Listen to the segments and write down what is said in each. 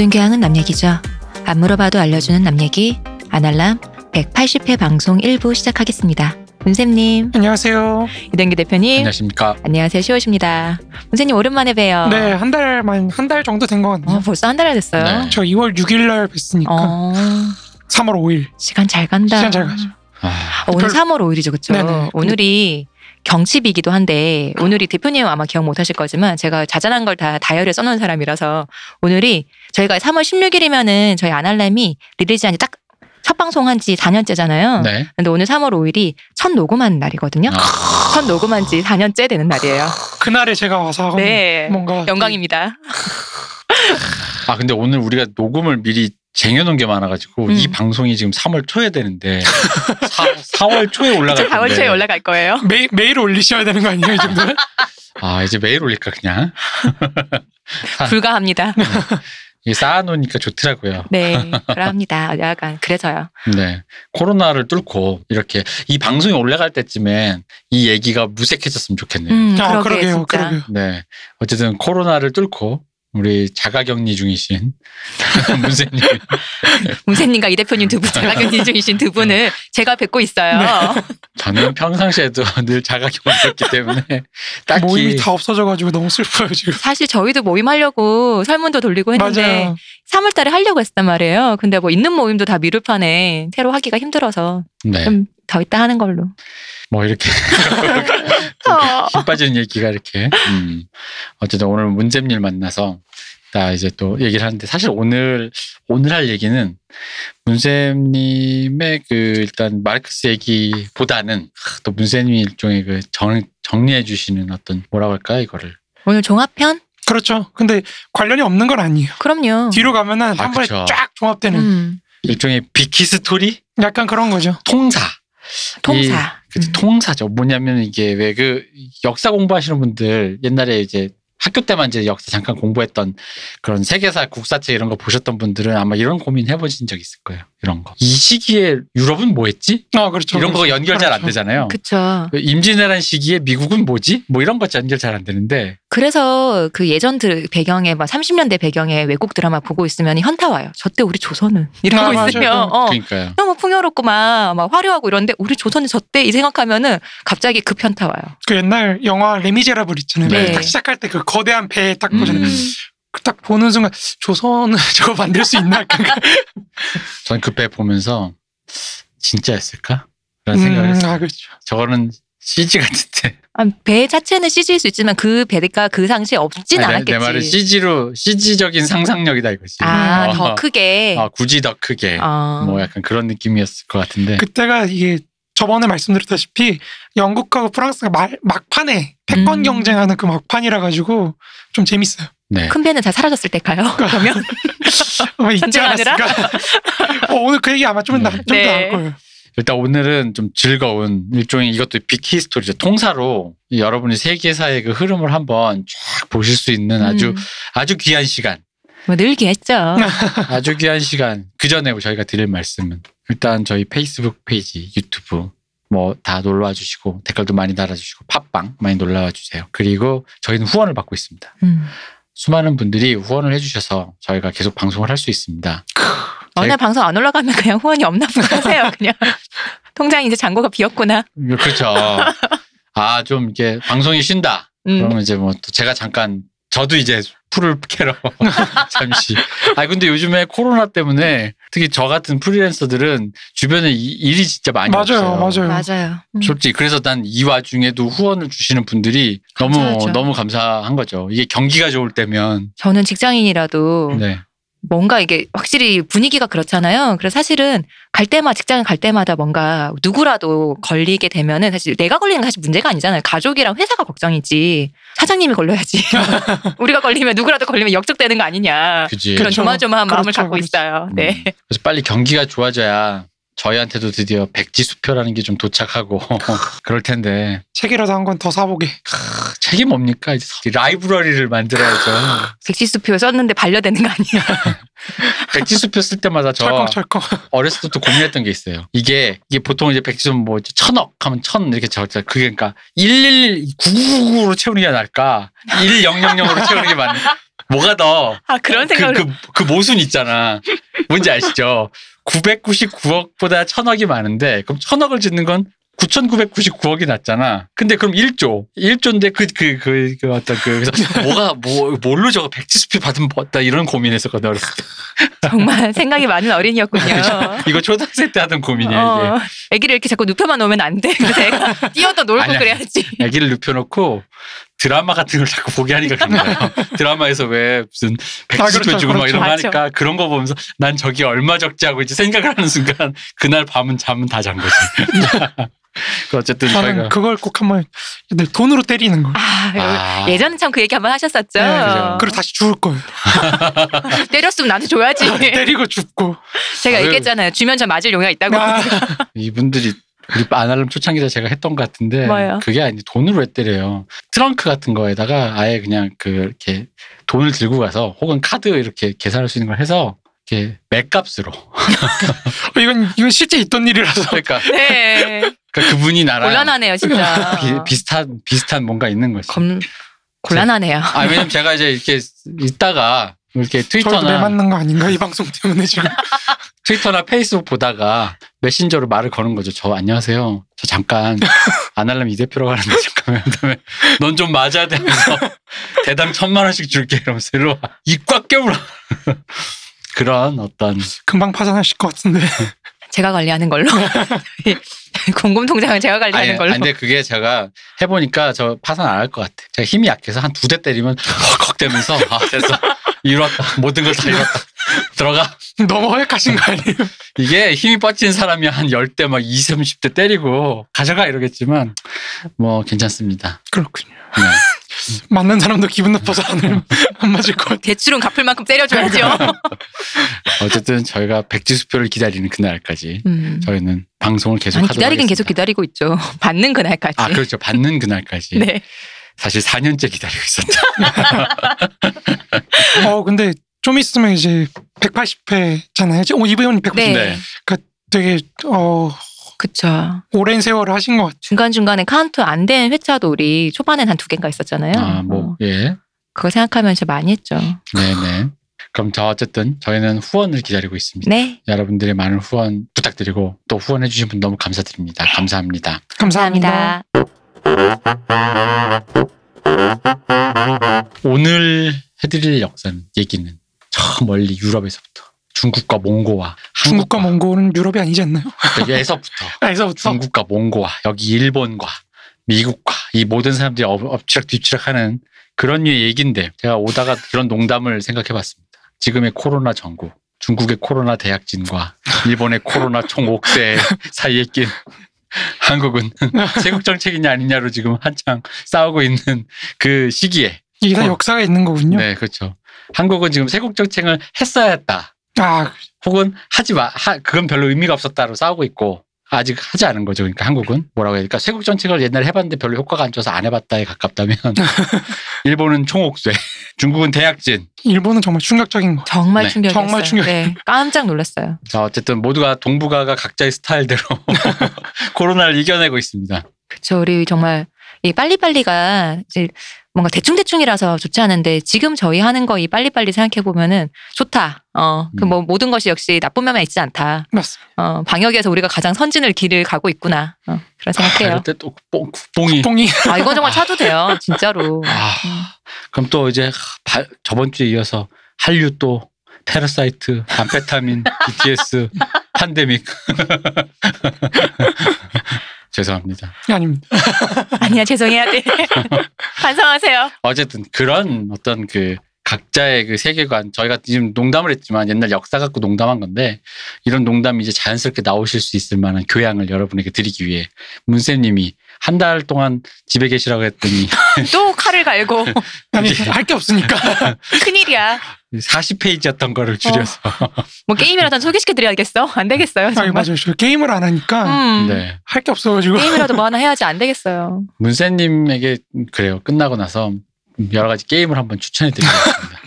모든 교양은 남 얘기죠. 안 물어봐도 알려주는 남 얘기 아날람 180회 방송 1부 시작하겠습니다. 문쌤님, 안녕하세요. 이동기 대표님, 안녕하십니까. 안녕하세요. 시호십니다. 문쌤님 오랜만에 봬요. 네, 한 달 만 한 달 정도 된 것 같네요. 어, 벌써 한 달 됐어요. 네. 저 2월 6일 날 뵀으니까 어, 3월 5일. 시간 잘 간다. 시간 잘 가죠. 아, 어, 오늘 별- 3월 5일이죠, 그렇죠? 오늘이 경칩이기도 한데 오늘이 대표님 아마 기억 못하실 거지만 제가 자잘한 걸 다 다이어리에 써놓은 사람이라서 오늘이 저희가 3월 16일이면은 저희 아날람이 리리즈한 지 딱 첫 방송한 지 4년째잖아요. 네. 근데 오늘 3월 5일이 첫 녹음한 날이거든요. 아, 첫 녹음한 지 4년째 되는 날이에요. 그날에 제가 와서 네. 뭔가 영광입니다. 아, 근데 오늘 우리가 녹음을 미리 쟁여놓은 게 많아가지고 음. 이 방송이 지금 3월 초에 되는데 4, 월 초에 올라갈 4월 초에. 올라갈 거예요. 매, 매일 올리셔야 되는 거 아니에요, 이 정도는? 아 이제 매일 올릴까 그냥 불가합니다. 이게 쌓아놓으니까 좋더라고요. 네, 그럽니다. 약간 그래서요. 네. 코로나를 뚫고 이렇게 이 방송이 올라갈 때쯤엔 이 얘기가 무색해졌으면 좋겠네요. 음, 아, 그러게 그러게요, 진짜. 그러게요. 네. 어쨌든 코로나를 뚫고 우리 자가격리 중이신 문세님 문세님과 이 대표님 두 분 자가격리 중이신 두 분을 제가 뵙고 있어요. 네. 저는 평상시에도 늘 자가격리였기 때문에 딱히 모임이 다 없어져가지고 너무 슬퍼요, 지금. 사실 저희도 모임하려고 설문도 돌리고 했는데 맞아요. 3월 달에 하려고 했단 말이에요. 근데 뭐 있는 모임도 다 미룰 판에 새로 하기가 힘들어서 네. 좀더 있다 하는 걸로. 뭐 이렇게 어. 힘 빠지는 얘기가 이렇게 음. 어쨌든 오늘 문잼일 만나서 나 이제 또 얘기를 하는데 사실 오늘 오늘 할 얘기는 문쌤님의 그 일단 마르크스 얘기보다는 또 문쌤님이 일종의 그 정, 정리해 주시는 어떤 뭐라고 할까 이거를 오늘 종합편? 그렇죠. 근데 관련이 없는 건 아니에요. 그럼요. 뒤로 가면은 아, 한 번에 그쵸. 쫙 종합되는 음, 일종의 비키 스토리 약간 그런 거죠. 통사 통사. 음. 통사죠. 뭐냐면 이게 왜 그 역사 공부하시는 분들 옛날에 이제 학교 때만 이제 역사 잠깐 공부했던 그런 세계사 국사책 이런 거 보셨던 분들은 아마 이런 고민 해보신 적 있을 거예요. 이런 거. 이 시기에 유럽은 뭐 했지? 아, 그렇죠. 이런 거 연결 잘안 그렇죠. 되잖아요. 그쵸. 임진왜란 시기에 미국은 뭐지? 뭐 이런 거 연결 잘 안 되는데 그래서 그 예전 드 배경에 막 30년대 배경에 외국 드라마 보고 있으면 현타 와요. 저때 우리 조선은 이러고 아, 맞아요. 있으면 어, 그러니까요. 너무 풍요롭고 막, 막 화려하고 이런데 우리 조선은 저때 이 생각하면은 갑자기 급 현타 와요. 그 옛날 영화 레미제라블 있잖아요. 네. 딱 시작할 때그 거대한 배딱 음. 보잖아요. 그딱 보는 순간 조선은 저거 만들 수 있나? 저는 그배 보면서 진짜였을까? 라는 생각을 음, 했어요. 아, 그렇죠. 저거는 CG 같은데. 아, 배 자체는 CG일 수 있지만 그 배가 그 당시에 없진 아니, 내- 않았겠지. 내 말은 CG로 CG적인 상상력이다 이거지. 아, 어. 더 크게. 아, 굳이 더 크게. 어. 뭐 약간 그런 느낌이었을 것 같은데. 그때가 이게 저번에 말씀드렸다시피 영국과 프랑스가 말, 막판에 패권 음. 경쟁하는 그 막판이라 가지고 좀 재밌어요. 네. 큰 배는 다 사라졌을 때일까요? 그러면 어, 있지 전쟁하느라? 않았을까? 어, 오늘 그 얘기 아마 좀 나, 네. 좀 네. 더할 거예요. 일단 오늘은 좀 즐거운 일종의 이것도 big history죠. 통사로 여러분이 세계사의 그 흐름을 한번 쫙 보실 수 있는 아주 음, 아주 귀한 시간. 뭐 늘기 했죠. 아주 귀한 시간. 그 전에 저희가 드릴 말씀은 일단 저희 페이스북 페이지, 유튜브 뭐 다 놀러와 주시고 댓글도 많이 달아주시고 팟빵 많이 놀러와 주세요. 그리고 저희는 후원을 받고 있습니다. 음. 수많은 분들이 후원을 해주셔서 저희가 계속 방송을 할 수 있습니다. 어느 제- 방송 안 올라가면 그냥 후원이 없나 보다 하세요. 그냥 통장이 이제 잔고가 비었구나. 그렇죠. 아 좀 이게 방송이 쉰다. 음. 그러면 이제 뭐 또 제가 잠깐 저도 이제 풀을 캐러 잠시. 아 근데 요즘에 코로나 때문에 특히 저 같은 프리랜서들은 주변에 이- 일이 진짜 많이 맞아요, 없어요. 맞아요. 맞아요. 음. 솔직히 그래서 난 이 와중에도 후원을 주시는 분들이 너무 감사하죠. 너무 감사한 거죠. 이게 경기가 좋을 때면 저는 직장인이라도 네. 뭔가 이게 확실히 분위기가 그렇잖아요. 그래서 사실은 갈 때마다 직장 갈 때마다 뭔가 누구라도 걸리게 되면은 사실 내가 걸리는 건 사실 문제가 아니잖아요. 가족이랑 회사가 걱정이지. 사장님이 걸려야지. 우리가 걸리면 누구라도 걸리면 역적되는 거 아니냐. 그지. 그런 그렇죠. 조마조마한 마음을 그렇죠, 갖고 그렇죠. 있어요. 네. 음. 그래서 빨리 경기가 좋아져야 저희한테도 드디어 백지 수표라는 게 좀 도착하고 그럴 텐데 책이라도 한 권 더 사보게. 크, 책이 뭡니까? 이제 라이브러리를 만들어야죠. 백지 수표 썼는데 반려되는 거 아니야. 백지 수표 쓸 때마다 저 철컹철컹. 어렸을 때부터 고민했던 게 있어요. 이게 이게 보통 이제 백지 수 뭐 이제 천억 하면 천 이렇게 적자. 그게 그러니까 111 9999로 채우는 게 나을까? 1000으로 채우는 게 맞나? 뭐가 더 아 그런 그, 생각을 그, 그 모순 있잖아. 뭔지 아시죠? 999억보다 천억이 많은데 그럼 천억을 짓는 건 9,999억이 낫잖아. 근데 그럼 1조. 1조인데 그, 그, 그, 그 어떤 그, 그래서 뭐가, 뭐, 뭘로 저거 백지수표 받으면 뭐다 이런 고민했었거든, 어렸을 때. 정말 생각이 많은 어린이였군요. 이거 초등학생 때 하던 고민이야, 이게. 어, 애기를 이렇게 자꾸 눕혀만 놓으면 안 돼. 그래서 뛰어도 놀고 아니야. 그래야지. 애기를 눕혀놓고 드라마 같은 걸 자꾸 보게 하니까 그런 거예요. 드라마에서 왜 무슨 백지수표 그렇죠, 주고 막 이런 거 그렇죠. 하니까 그런 거 보면서 난 저기 얼마 적지 하고 이제 생각을 하는 순간 그날 밤은 잠은 다 잔 거지. 그 어쨌든 저는 저희가 그걸 꼭 한번 네, 돈으로 때리는 거. 아, 아. 예전에 참 그 얘기 한번 하셨었죠. 네, 그죠. 그리고 다시 죽을 거예요. 때렸으면 나한테 줘야지. 때리고 죽고. 제가 아유. 얘기했잖아요. 주면 저 맞을 용의가 있다고. 아, 이분들이 우리 아날람 초창기 때 제가 했던 것 같은데 뭐요? 그게 아니 돈으로 왜 때려요. 트렁크 같은 거에다가 아예 그냥 그 이렇게 돈을 들고 가서 혹은 카드 이렇게 계산할 수 있는 걸 해서 이렇게 맥값으로 이건 이건 실제 있던 일이라서. 그러니까, 네. 그러니까 그분이 나랑 곤란하네요, 진짜. 비, 비슷한 비슷한 뭔가 있는 거지. 검, 곤란하네요. 아 왜냐면 제가 이제 이렇게 있다가 이렇게 트위터나 맞는 거 아닌가 이 방송 때문에 지금. 트위터나 페이스북 보다가 메신저로 말을 거는 거죠. 저 안녕하세요. 저 잠깐 아날람 이 대표로 가는데 잠깐만 그다음에 넌 좀 맞아야 되면서 대당 천만 원씩 줄게 이러면서 일로 와. 입꽉 깨물어. 그런 어떤 금방 파산하실 것 같은데. 제가 관리하는 걸로. 공금통장은 제가 관리하는 아니, 걸로. 아니, 근데 그게 제가 해보니까 저 파산 안 할 것 같아. 제가 힘이 약해서 한 두 대 때리면 헉헉 되면서 아 됐어 이뤘다 모든 걸 다 이뤘다 들어가 너무 허약하신 거 아니에요? 이게 힘이 뻗친 사람이 한 10대 막 20, 30대 때리고 가져가 이러겠지만 뭐 괜찮습니다. 그렇군요. 네. 맞는 사람도 기분 나빠서 안, 안 맞을 것 같아요. 대출은 갚을 만큼 때려줘야죠. 어쨌든 저희가 백지수표를 기다리는 그날까지 음. 저희는 방송을 계속 아니, 하도록 기다리긴 하겠습니다. 계속 기다리고 있죠. 받는 그날까지. 아 그렇죠. 받는 그날까지. 네. 사실 4년째 기다리고 있었다. 어 근데 좀 있으면 이제 180회잖아요. 지금 이 배우님 180. 네. 네. 되게 어 그쵸. 오랜 세월을 하신 것 같아요. 중간중간에 카운트 안 된 회차도 우리 초반엔 한두 개인가 있었잖아요. 아, 뭐, 어, 예. 그거 생각하면 진짜 많이 했죠. 네네. 그럼 저 어쨌든 저희는 후원을 기다리고 있습니다. 네. 여러분들의 많은 후원 부탁드리고 또 후원해주신 분 너무 감사드립니다. 감사합니다. 감사합니다. 감사합니다. 오늘 해드릴 역사는 얘기는 저 멀리 유럽에서부터 중국과 몽고와 중국과 몽골은 유럽이 아니지 않나요? 에서부터 에서부터 중국과 몽고와 여기 일본과 미국과 이 모든 사람들이 엎- 엎치락 뒤치락하는 그런 류의 얘기인데 제가 오다가 그런 농담을 생각해봤습니다. 지금의 코로나 전국, 중국의 코로나 대약진과 일본의 코로나 총 옥세 사이에 낀 한국은 세국 정책이냐 아니냐로 지금 한창 싸우고 있는 그 시기에 이게 다 어. 역사가 있는 거군요. 네 그렇죠. 한국은 지금 세국 정책을 했어야 했다. 아 혹은 하지 마, 하, 그건 별로 의미가 없었다로 싸우고 있고 아직 하지 않은 거죠. 그러니까 한국은 뭐라고 해야 될까? 세국 정책을 옛날에 해봤는데 별로 효과가 안 좋아서 안 해봤다에 가깝다면 일본은 총옥쇄, 중국은 대약진. 일본은 정말 충격적인 거. 정말 네. 충격이었어요. 정말 충격. 네. 깜짝 놀랐어요. 자 어쨌든 모두가 동북아가 각자의 스타일대로 코로나를 이겨내고 있습니다. 그쵸. 우리 정말 이 빨리빨리가 이제 뭔가 대충대충이라서 좋지 않은데 지금 저희 하는 거 이 빨리빨리 생각해 보면은 좋다. 어, 그 뭐 모든 것이 역시 나쁜 면만 있지 않다. 맞습니다. 어, 방역에서 우리가 가장 선진을 길을 가고 있구나. 어, 그런 생각해요. 이럴 때또 뽕, 국뽕이. 뽕이 아, 이건 정말 차도 돼요. 진짜로. 아, 그럼 또 이제 바- 저번 주에 이어서 한류 또 Parasite, 암페타민, BTS, 팬데믹. 죄송합니다. 아닙니다. 아니야, 죄송해야 돼. 반성하세요. 어쨌든 그런 어떤 그 각자의 그 세계관 저희가 지금 농담을 했지만 옛날 역사 갖고 농담한 건데 이런 농담이 이제 자연스럽게 나오실 수 있을 만한 교양을 여러분에게 드리기 위해 문쌤님이 한 달 동안 집에 계시라고 했더니 또 칼을 갈고. 아니 할 게 없으니까. 큰일이야. 40페이지였던 거를 줄여서 뭐 게임이라도 소개시켜 드려야겠어? 안 되겠어요. 아니 정말. 맞아요. 저 게임을 안 하니까 음, 네. 할 게 없어가지고. 게임이라도 뭐 하나 해야지 안 되겠어요. 문쌤님에게 그래요 끝나고 나서 여러 가지 게임을 한번 추천해 드리겠습니다.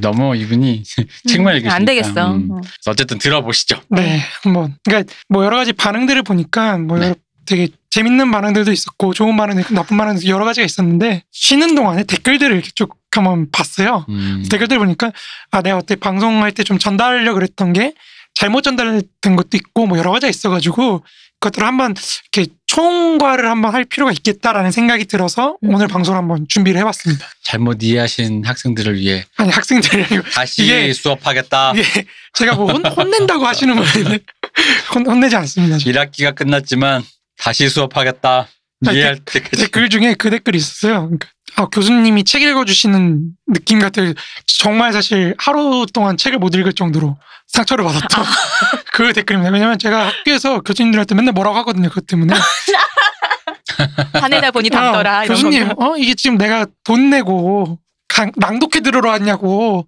너무 이분이 책만 읽으시니까 안 되겠어. 음. 어. 어쨌든 들어보시죠. 네, 한번. 그러니까 뭐 여러 가지 반응들을 보니까 뭐 네. 되게 재밌는 반응들도 있었고 좋은 있고 나쁜 반응도 여러 가지가 있었는데 쉬는 동안에 댓글들을 이렇게 쭉 한번 봤어요. 음. 댓글들 보니까 아 내가 어때 방송할 때 좀 전달하려고 그랬던 게 잘못 전달된 것도 있고 뭐 여러 가지가 있어가지고 그것들을 한번 이렇게 총괄을 한번 할 필요가 있겠다라는 생각이 들어서 음. 오늘 방송을 한번 준비를 해봤습니다. 잘못 이해하신 학생들을 위해 아니 학생들이 아니고 다시 이게- 수업하겠다. 이게 제가 뭐 혼, 혼낸다고 하시는 분인데 혼, 혼내지 않습니다. 1학기가 끝났지만 다시 수업하겠다. 이해할 때까지. 댓글 중에 그 댓글이 있었어요. 그러니까 아, 교수님이 책 읽어주시는 느낌 같아요. 정말 사실 하루 동안 책을 못 읽을 정도로 상처를 받았던 그 댓글입니다. 왜냐면 제가 학교에서 교수님들한테 맨날 뭐라고 하거든요. 그것 때문에. 화내다 보니 담더라 어, 이런 교수님, 거. 어, 이게 지금 내가 돈 내고 강- 낭독회 들으러 왔냐고.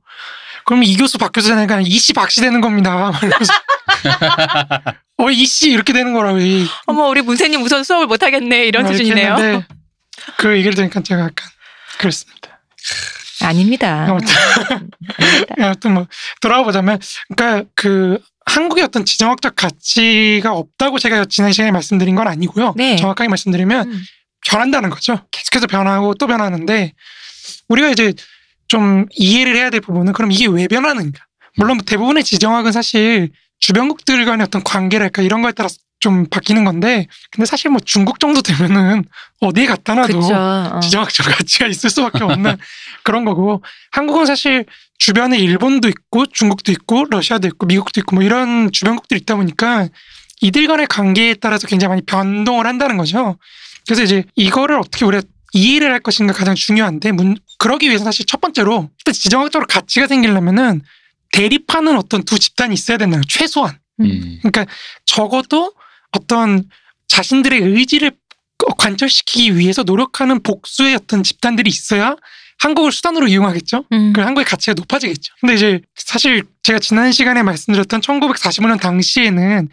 그럼 이 교수 박 교수 되니까 이씨 박씨 되는 겁니다. 어, 이씨 이렇게 되는 거라고. 이- 어머 우리 문세님 우선 수업을 못 하겠네 이런 막 이렇게 수준이네요. 했는데 그 얘기를 들으니까 제가 약간 그랬습니다. 아닙니다. 아무튼 아닙니다. 아무튼 뭐 돌아와 보자면 그러니까 그 한국의 어떤 지정학적 가치가 없다고 제가 지난 시간에 말씀드린 건 아니고요. 네. 정확하게 말씀드리면 음. 변한다는 거죠. 계속해서 변하고 또 변하는데 우리가 이제 좀 이해를 해야 될 부분은 그럼 이게 왜 변하는가? 물론 대부분의 지정학은 사실 주변국들 간의 어떤 관계랄까 이런 거에 따라서 좀 바뀌는 건데 근데 사실 뭐 중국 정도 되면은 어디에 갖다 놔도. 어. 지정학적 가치가 있을 수밖에 없는 그런 거고 한국은 사실 주변에 일본도 있고 중국도 있고 러시아도 있고 미국도 있고 뭐 이런 주변국들이 있다 보니까 이들 간의 관계에 따라서 굉장히 많이 변동을 한다는 거죠. 그래서 이제 이거를 어떻게 우리가 이해를 할 것인가 가장 중요한데 문, 그러기 위해서 사실 첫 번째로 일단 지정학적으로 가치가 생기려면은 대립하는 어떤 두 집단이 있어야 된다는. 최소한. 음. 그러니까 적어도 어떤 자신들의 의지를 관철시키기 위해서 노력하는 복수의 어떤 집단들이 있어야 한국을 수단으로 이용하겠죠. 음. 그 한국의 가치가 높아지겠죠. 근데 이제 사실 제가 지난 시간에 말씀드렸던 1945년 당시에는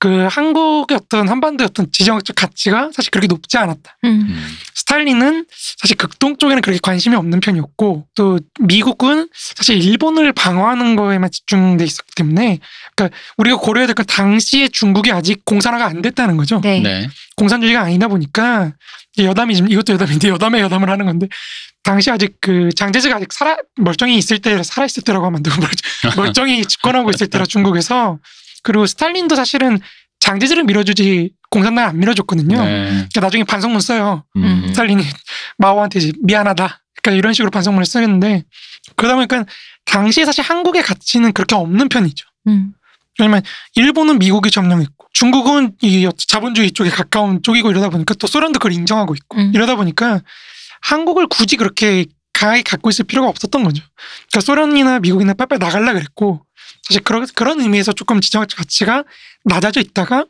그 한국의 어떤 한반도의 어떤 지정학적 가치가 사실 그렇게 높지 않았다. 음. 음. 스탈린은 사실 극동 쪽에는 그렇게 관심이 없는 편이었고 또 미국은 사실 일본을 방어하는 거에만 집중돼 있었기 때문에 그러니까 우리가 고려해야 될 건 당시에 중국이 아직 공산화가 안 됐다는 거죠. 네. 네. 공산주의가 아니다 보니까 이게 여담이지만 이것도 여담인데 여담에 여담을 하는 건데 당시 아직 그 장제즈가 아직 살아 멀쩡히 있을 때 살아 있을 때라고 하면 안 되고 멀- 멀쩡히 집권하고 있을 때라 중국에서 그리고 스탈린도 사실은 장제즈를 밀어주지 공산당을 안 밀어줬거든요. 네. 그러니까 나중에 반성문 써요. 음. 스탈린이 마오한테 이제 미안하다. 그러니까 이런 식으로 반성문을 쓰는데 그러다 보니까 당시에 사실 한국의 가치는 그렇게 없는 편이죠. 음. 왜냐면 일본은 미국이 점령했고 중국은 이 자본주의 쪽에 가까운 쪽이고 이러다 보니까 또 소련도 그걸 인정하고 있고 음. 이러다 보니까 한국을 굳이 그렇게 강하게 갖고 있을 필요가 없었던 거죠. 그러니까 소련이나 미국이나 빨빨 나갈라 그랬고 사실 그런 그런 의미에서 조금 지정학 가치가 낮아져 있다가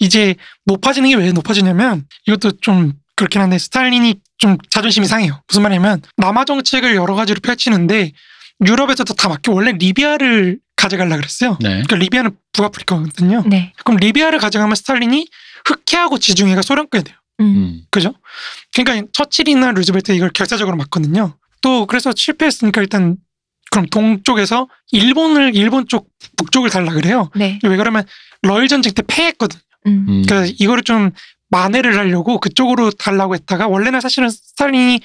이제 높아지는 게 왜 높아지냐면 이것도 좀 그렇긴 한데 스탈린이 좀 자존심이 상해요. 무슨 말이냐면 남하 정책을 여러 가지로 펼치는데 유럽에서도 다 막혀 원래 리비아를 가져가려 그랬어요. 네. 그러니까 리비아는 북아프리카거든요. 네. 그럼 리비아를 가져가면 스탈린이 흑해하고 지중해가 소련 거가 돼요. 음. 음. 그죠? 그러니까 처칠이나 루즈벨트 이걸 결사적으로 막거든요. 또 그래서 실패했으니까 일단 그럼 동쪽에서 일본을 일본 쪽 북쪽을 달라 그래요. 네. 왜 그러면 러일 전쟁 때 패했거든. 음. 음. 그러니까 이거를 좀 만회를 하려고 그쪽으로 달라고 했다가 원래는 사실은 스탈린이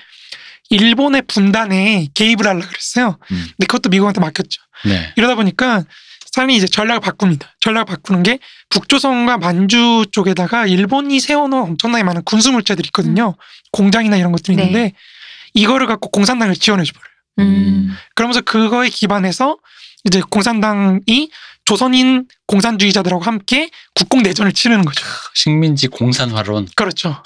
일본의 분단에 개입을 하려 그랬어요. 음. 근데 그것도 미국한테 막혔죠. 네. 이러다 보니까 스탈린이 이제 전략을 바꿉니다. 전략을 바꾸는 게 북조선과 만주 쪽에다가 일본이 세워놓은 엄청나게 많은 군수 물자들이 있거든요. 공장이나 이런 것들이 네. 있는데 이거를 갖고 공산당을 지원해줘 버려요. 음. 그러면서 그거에 기반해서 이제 공산당이 조선인 공산주의자들하고 함께 국공 내전을 치르는 거죠. 식민지 공산화론. 그렇죠.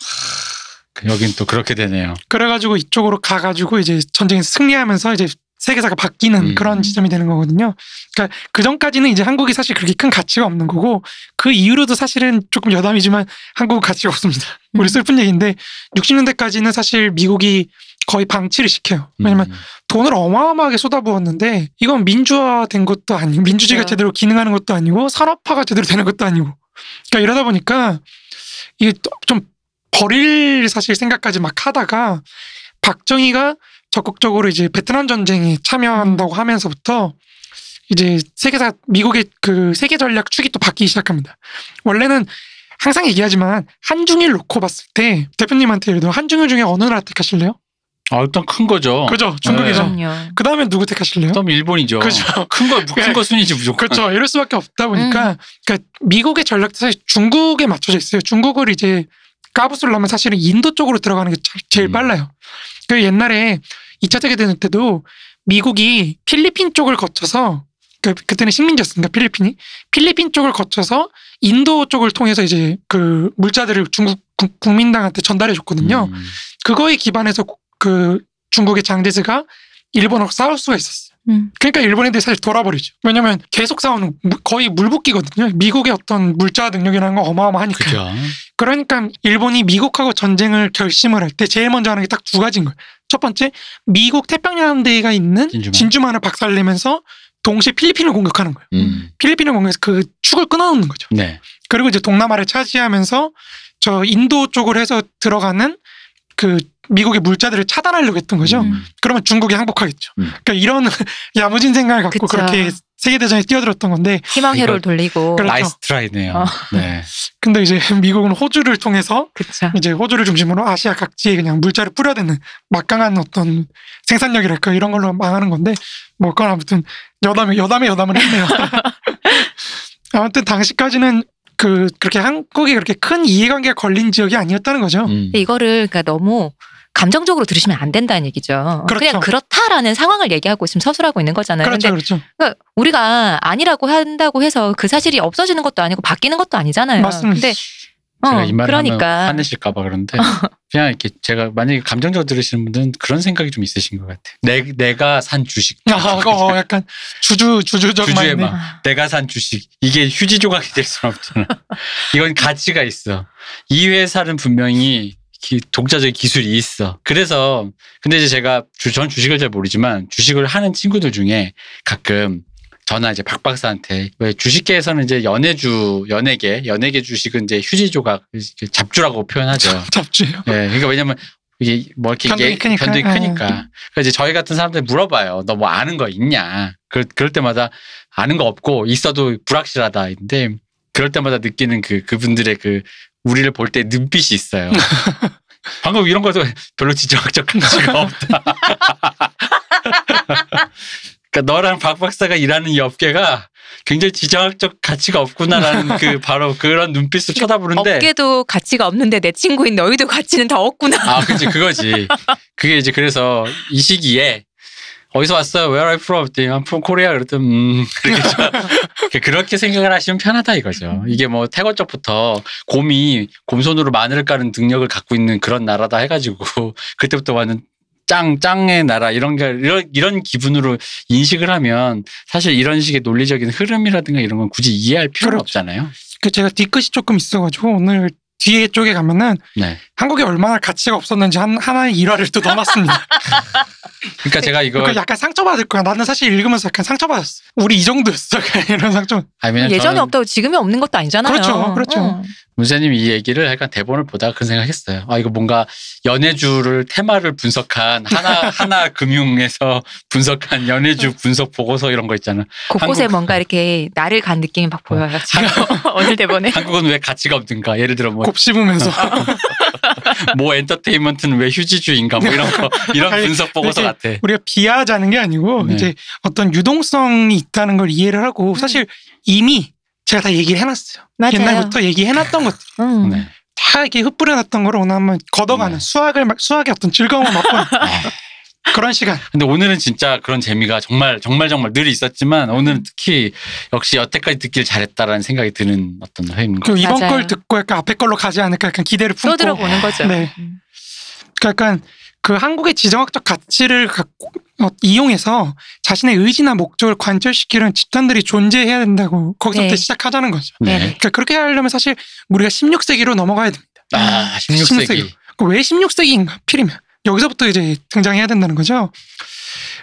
그 여긴 또 그렇게 되네요. 그래가지고 이쪽으로 가가지고 이제 전쟁에서 승리하면서 이제 세계사가 바뀌는 음. 그런 지점이 되는 거거든요. 그러니까 그 전까지는 이제 한국이 사실 그렇게 큰 가치가 없는 거고 그 이후로도 사실은 조금 여담이지만 한국은 가치가 없습니다. 우리 음. 슬픈 얘기인데 60년대까지는 사실 미국이 거의 방치를 시켜요. 왜냐면 음. 돈을 어마어마하게 쏟아부었는데 이건 민주화된 것도 아니고 민주주의가 그렇죠. 제대로 기능하는 것도 아니고 산업화가 제대로 되는 것도 아니고 그러니까 이러다 보니까 이게 또좀 버릴 사실 생각까지 막 하다가 박정희가 적극적으로 이제 베트남 전쟁에 참여한다고 하면서부터 이제 세계사 미국의 그 세계 전략 축이 또 바뀌기 시작합니다. 원래는 항상 얘기하지만 한중일 놓고 봤을 때 대표님한테 예를 들어 한중일 중에 어느 나라 택하실래요? 아, 일단 큰 거죠. 그죠? 중국이죠. 네. 그 다음에 누구 택하실래요? 그다음 일본이죠. 그죠. 큰 거, 큰 네. 거 순위지 무조건. 그렇죠. 이럴 수밖에 없다 보니까 음. 그러니까 미국의 전략도 사실 중국에 맞춰져 있어요. 중국을 이제 까부수를 하면 사실은 인도 쪽으로 들어가는 게 자- 제일 음. 빨라요. 그 옛날에 2차 세계대전 때도 미국이 필리핀 쪽을 거쳐서 그 그때는 식민지였으니까 필리핀이 필리핀 쪽을 거쳐서 인도 쪽을 통해서 이제 그 물자들을 중국 국- 국민당한테 전달해 줬거든요. 음. 그거에 기반해서 그 중국의 장제스가 일본하고 싸울 수가 있었어요. 음. 그러니까 일본 애들이 사실 돌아버리죠. 왜냐면 계속 싸우는 무- 거의 물붓기거든요. 미국의 어떤 물자 능력이라는 건 어마어마하니까. 그죠. 그러니까 일본이 미국하고 전쟁을 결심을 할 때 제일 먼저 하는 게 딱 두 가지인 거예요. 첫 번째, 미국 태평양 함대가 있는 진주만. 진주만. 을 박살내면서 동시에 필리핀을 공격하는 거예요. 음. 필리핀을 공격해서 그 축을 끊어놓는 거죠. 네. 그리고 이제 동남아를 차지하면서 저 인도 쪽으로 해서 들어가는 그 미국의 물자들을 차단하려고 했던 거죠. 음. 그러면 중국이 항복하겠죠. 음. 그러니까 이런 야무진 생각을 갖고 그쵸. 그렇게 세계대전에 뛰어들었던 건데 희망 회로를 이거- 돌리고. 그렇죠. nice try네요. 어. 네. 근데 이제 미국은 호주를 통해서 그쵸. 이제 호주를 중심으로 아시아 각지에 그냥 물자를 뿌려대는 막강한 어떤 생산력이랄까 이런 걸로 망하는 건데 뭐 그건 아무튼 여담에 여담에 여담을 했네요. 아무튼 당시까지는 그 그렇게 한국이 그렇게 큰 이해관계가 걸린 지역이 아니었다는 거죠. 음. 이거를 그러니까 너무 감정적으로 들으시면 안 된다는 얘기죠. 그렇죠. 냥 그렇다라는 상황을 얘기하고 지금 서술하고 있는 거잖아요. 그렇죠, 근데 그렇죠. 그러니까 우리가 아니라고 한다고 해서 그 사실이 없어지는 것도 아니고 바뀌는 것도 아니잖아요. 맞습니다. 근데 제가 어, 이 말을 그러니까 화내실까봐 그런데 그냥 이렇게 제가 만약에 감정적으로 들으시는 분들은 그런 생각이 좀 있으신 것 같아요. 내 내가 산 주식, 아, 어, 약간 주주 주주적 주주의. 막 내가 산 주식 이게 휴지 조각이 될 수는 없잖아. 이건 가치가 있어. 이 회사는 분명히 기- 독자적인 기술이 있어. 그래서 근데 이제 제가 주, 전 주식을 잘 모르지만 주식을 하는 친구들 중에 가끔 전화 이제 박 박사한테 왜 주식계에서는 이제 연예주 연예계 연예계 주식은 이제 휴지 조각 잡주라고 표현하죠. 잡주예요. 예, 그러니까 왜냐면 이게 뭐 이렇게 변동이 크니까. 변동이 예. 크니까. 그러니까 이제 저희 같은 사람들 물어봐요. 너 뭐 아는 거 있냐? 그 그럴 때마다 아는 거 없고 있어도 불확실하다. 근데 그럴 때마다 느끼는 그 그분들의 그 우리를 볼 때 눈빛이 있어요. 방금 이런 것도 별로 지정학적 가치가 없다. 그러니까 너랑 박 박사가 일하는 이 업계가 굉장히 지정학적 가치가 없구나라는 그 바로 그런 눈빛으로 쳐다보는데 업계도 가치가 없는데 내 친구인 너희도 가치는 더 없구나. 아, 그치, 그거지. 그게 이제 그래서 이 시기에 어디서 왔어요? Where are you from? I'm from Korea. 그랬더니 음, 그렇게, 그렇게 생각을 하시면 편하다 이거죠. 이게 뭐 태거 쪽부터 곰이 곰손으로 마늘을 까는 능력을 갖고 있는 그런 나라다 해가지고 그때부터 완전 짱, 짱의 나라 이런 게 이런, 이런 기분으로 인식을 하면 사실 이런 식의 논리적인 흐름이라든가 이런 건 굳이 이해할 필요는 그렇죠. 없잖아요. 그 제가 뒤끝이 조금 있어가지고 오늘 뒤에 쪽에 가면은 네. 한국에 얼마나 가치가 없었는지 한, 하나의 일화를 또 넣어놨습니다. 그러니까 제가 이거 그러니까 약간 상처받을 거야. 나는 사실 읽으면서 약간 상처받았어. 우리 이 정도였어. 이런 상처. 아니, 예전에 저는 없다고 지금이 없는 것도 아니잖아요. 그렇죠, 그렇죠. 어. 문세님이 이 얘기를 약간 대본을 보다가 그런 생각했어요. 아 이거 뭔가 연해주를 테마를 분석한 하나 하나 금융에서 분석한 연해주 분석 보고서 이런 거 있잖아. 곳곳에 한국- 뭔가 이렇게 나를 간 느낌이 막 보여요. 지금 오늘 대본에. 한국은 왜 가치가 없는가? 예를 들어 뭐, 곱씹으면서. 뭐 엔터테인먼트는 왜 휴지주의인가? 뭐 이런 거 이런 아니, 분석 보고서 같아. 우리가 비하하자는 게 아니고 네. 이제 어떤 유동성이 있다는 걸 이해를 하고 사실 이미 제가 다 얘기를 해놨어요. 맞아요. 옛날부터 얘기해놨던 것들 음. 네. 다 이렇게 흩뿌려놨던 거를 오늘 한번 걷어가는 네. 수학을 막- 수학의 어떤 즐거움을 맛보는 아, 그런 시간. 근데 오늘은 진짜 그런 재미가 정말 정말 정말 늘 있었지만 오늘은 특히 역시 여태까지 듣길 잘했다라는 생각이 드는 어떤 회인 것그 이번 맞아요. 걸 듣고 약간 앞에 걸로 가지 않을까 약간 기대를 품고 또 들어보는 거죠. 네. 음. 그러니까 약간 그 한국의 지정학적 가치를 갖고 어, 이용해서 자신의 의지나 목적을 관철시키는 집단들이 존재해야 된다고 거기서부터 네. 시작하자는 거죠. 네. 그러니까 그렇게 하려면 사실 우리가 16세기로 넘어가야 됩니다. 아, 16세기. 그왜 16세기인가 필이면 여기서부터 이제 등장해야 된다는 거죠.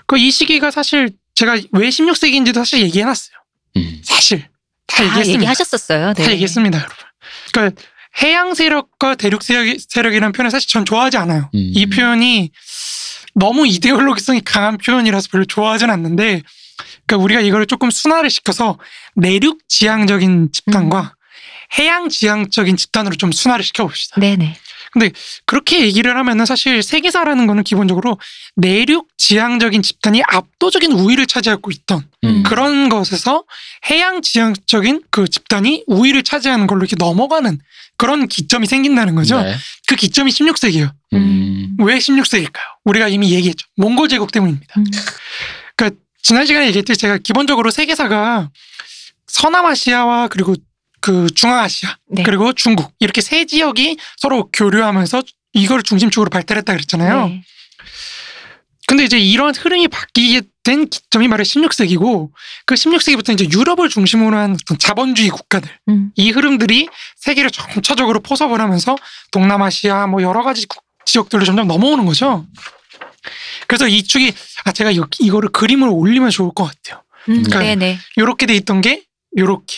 그 이 시기가 사실 제가 왜 16세기인지도 사실 얘기해놨어요. 음. 사실 다 다 얘기했습니다. 얘기하셨었어요. 네. 다 얘기했습니다, 여러분. 그러니까 해양 세력과 대륙 세력, 세력 이라는 표현을 사실 전 좋아하지 않아요. 음. 이 표현이 너무 이데올로기성이 강한 표현이라서 별로 좋아하진 않는데, 그러니까 우리가 이거를 조금 순화를 시켜서 내륙 지향적인 집단과 해양 지향적인 집단으로 좀 순화를 시켜봅시다. 네네. 그렇게 얘기를 하면은 사실 세계사라는 거는 기본적으로 내륙 지향적인 집단이 압도적인 우위를 차지하고 있던 음. 그런 것에서 해양 지향적인 그 집단이 우위를 차지하는 걸로 이렇게 넘어가는 그런 기점이 생긴다는 거죠. 네. 그 기점이 16세기예요. 음. 왜 16세기일까요? 우리가 이미 얘기했죠. 몽골 제국 때문입니다. 음. 그러니까 지난 시간에 얘기했듯이 제가 기본적으로 세계사가 서남아시아와 그리고 그 중앙아시아 네. 그리고 중국 이렇게 세 지역이 서로 교류하면서 이걸 중심축으로 발달했다 그랬잖아요. 네. 근데 이제 이런 흐름이 바뀌게 된 기점이 바로 16세기고 그 16세기부터 이제 유럽을 중심으로 한 어떤 자본주의 국가들 음. 이 흐름들이 세계를 점차적으로 포섭을 하면서 동남아시아 뭐 여러 가지 국- 지역들로 점점 넘어오는 거죠. 그래서 이 축이 아 제가 이, 이거를 그림으로 올리면 좋을 것 같아요. 음, 그러니까 네네. 요렇게 돼 있던 게 요렇게.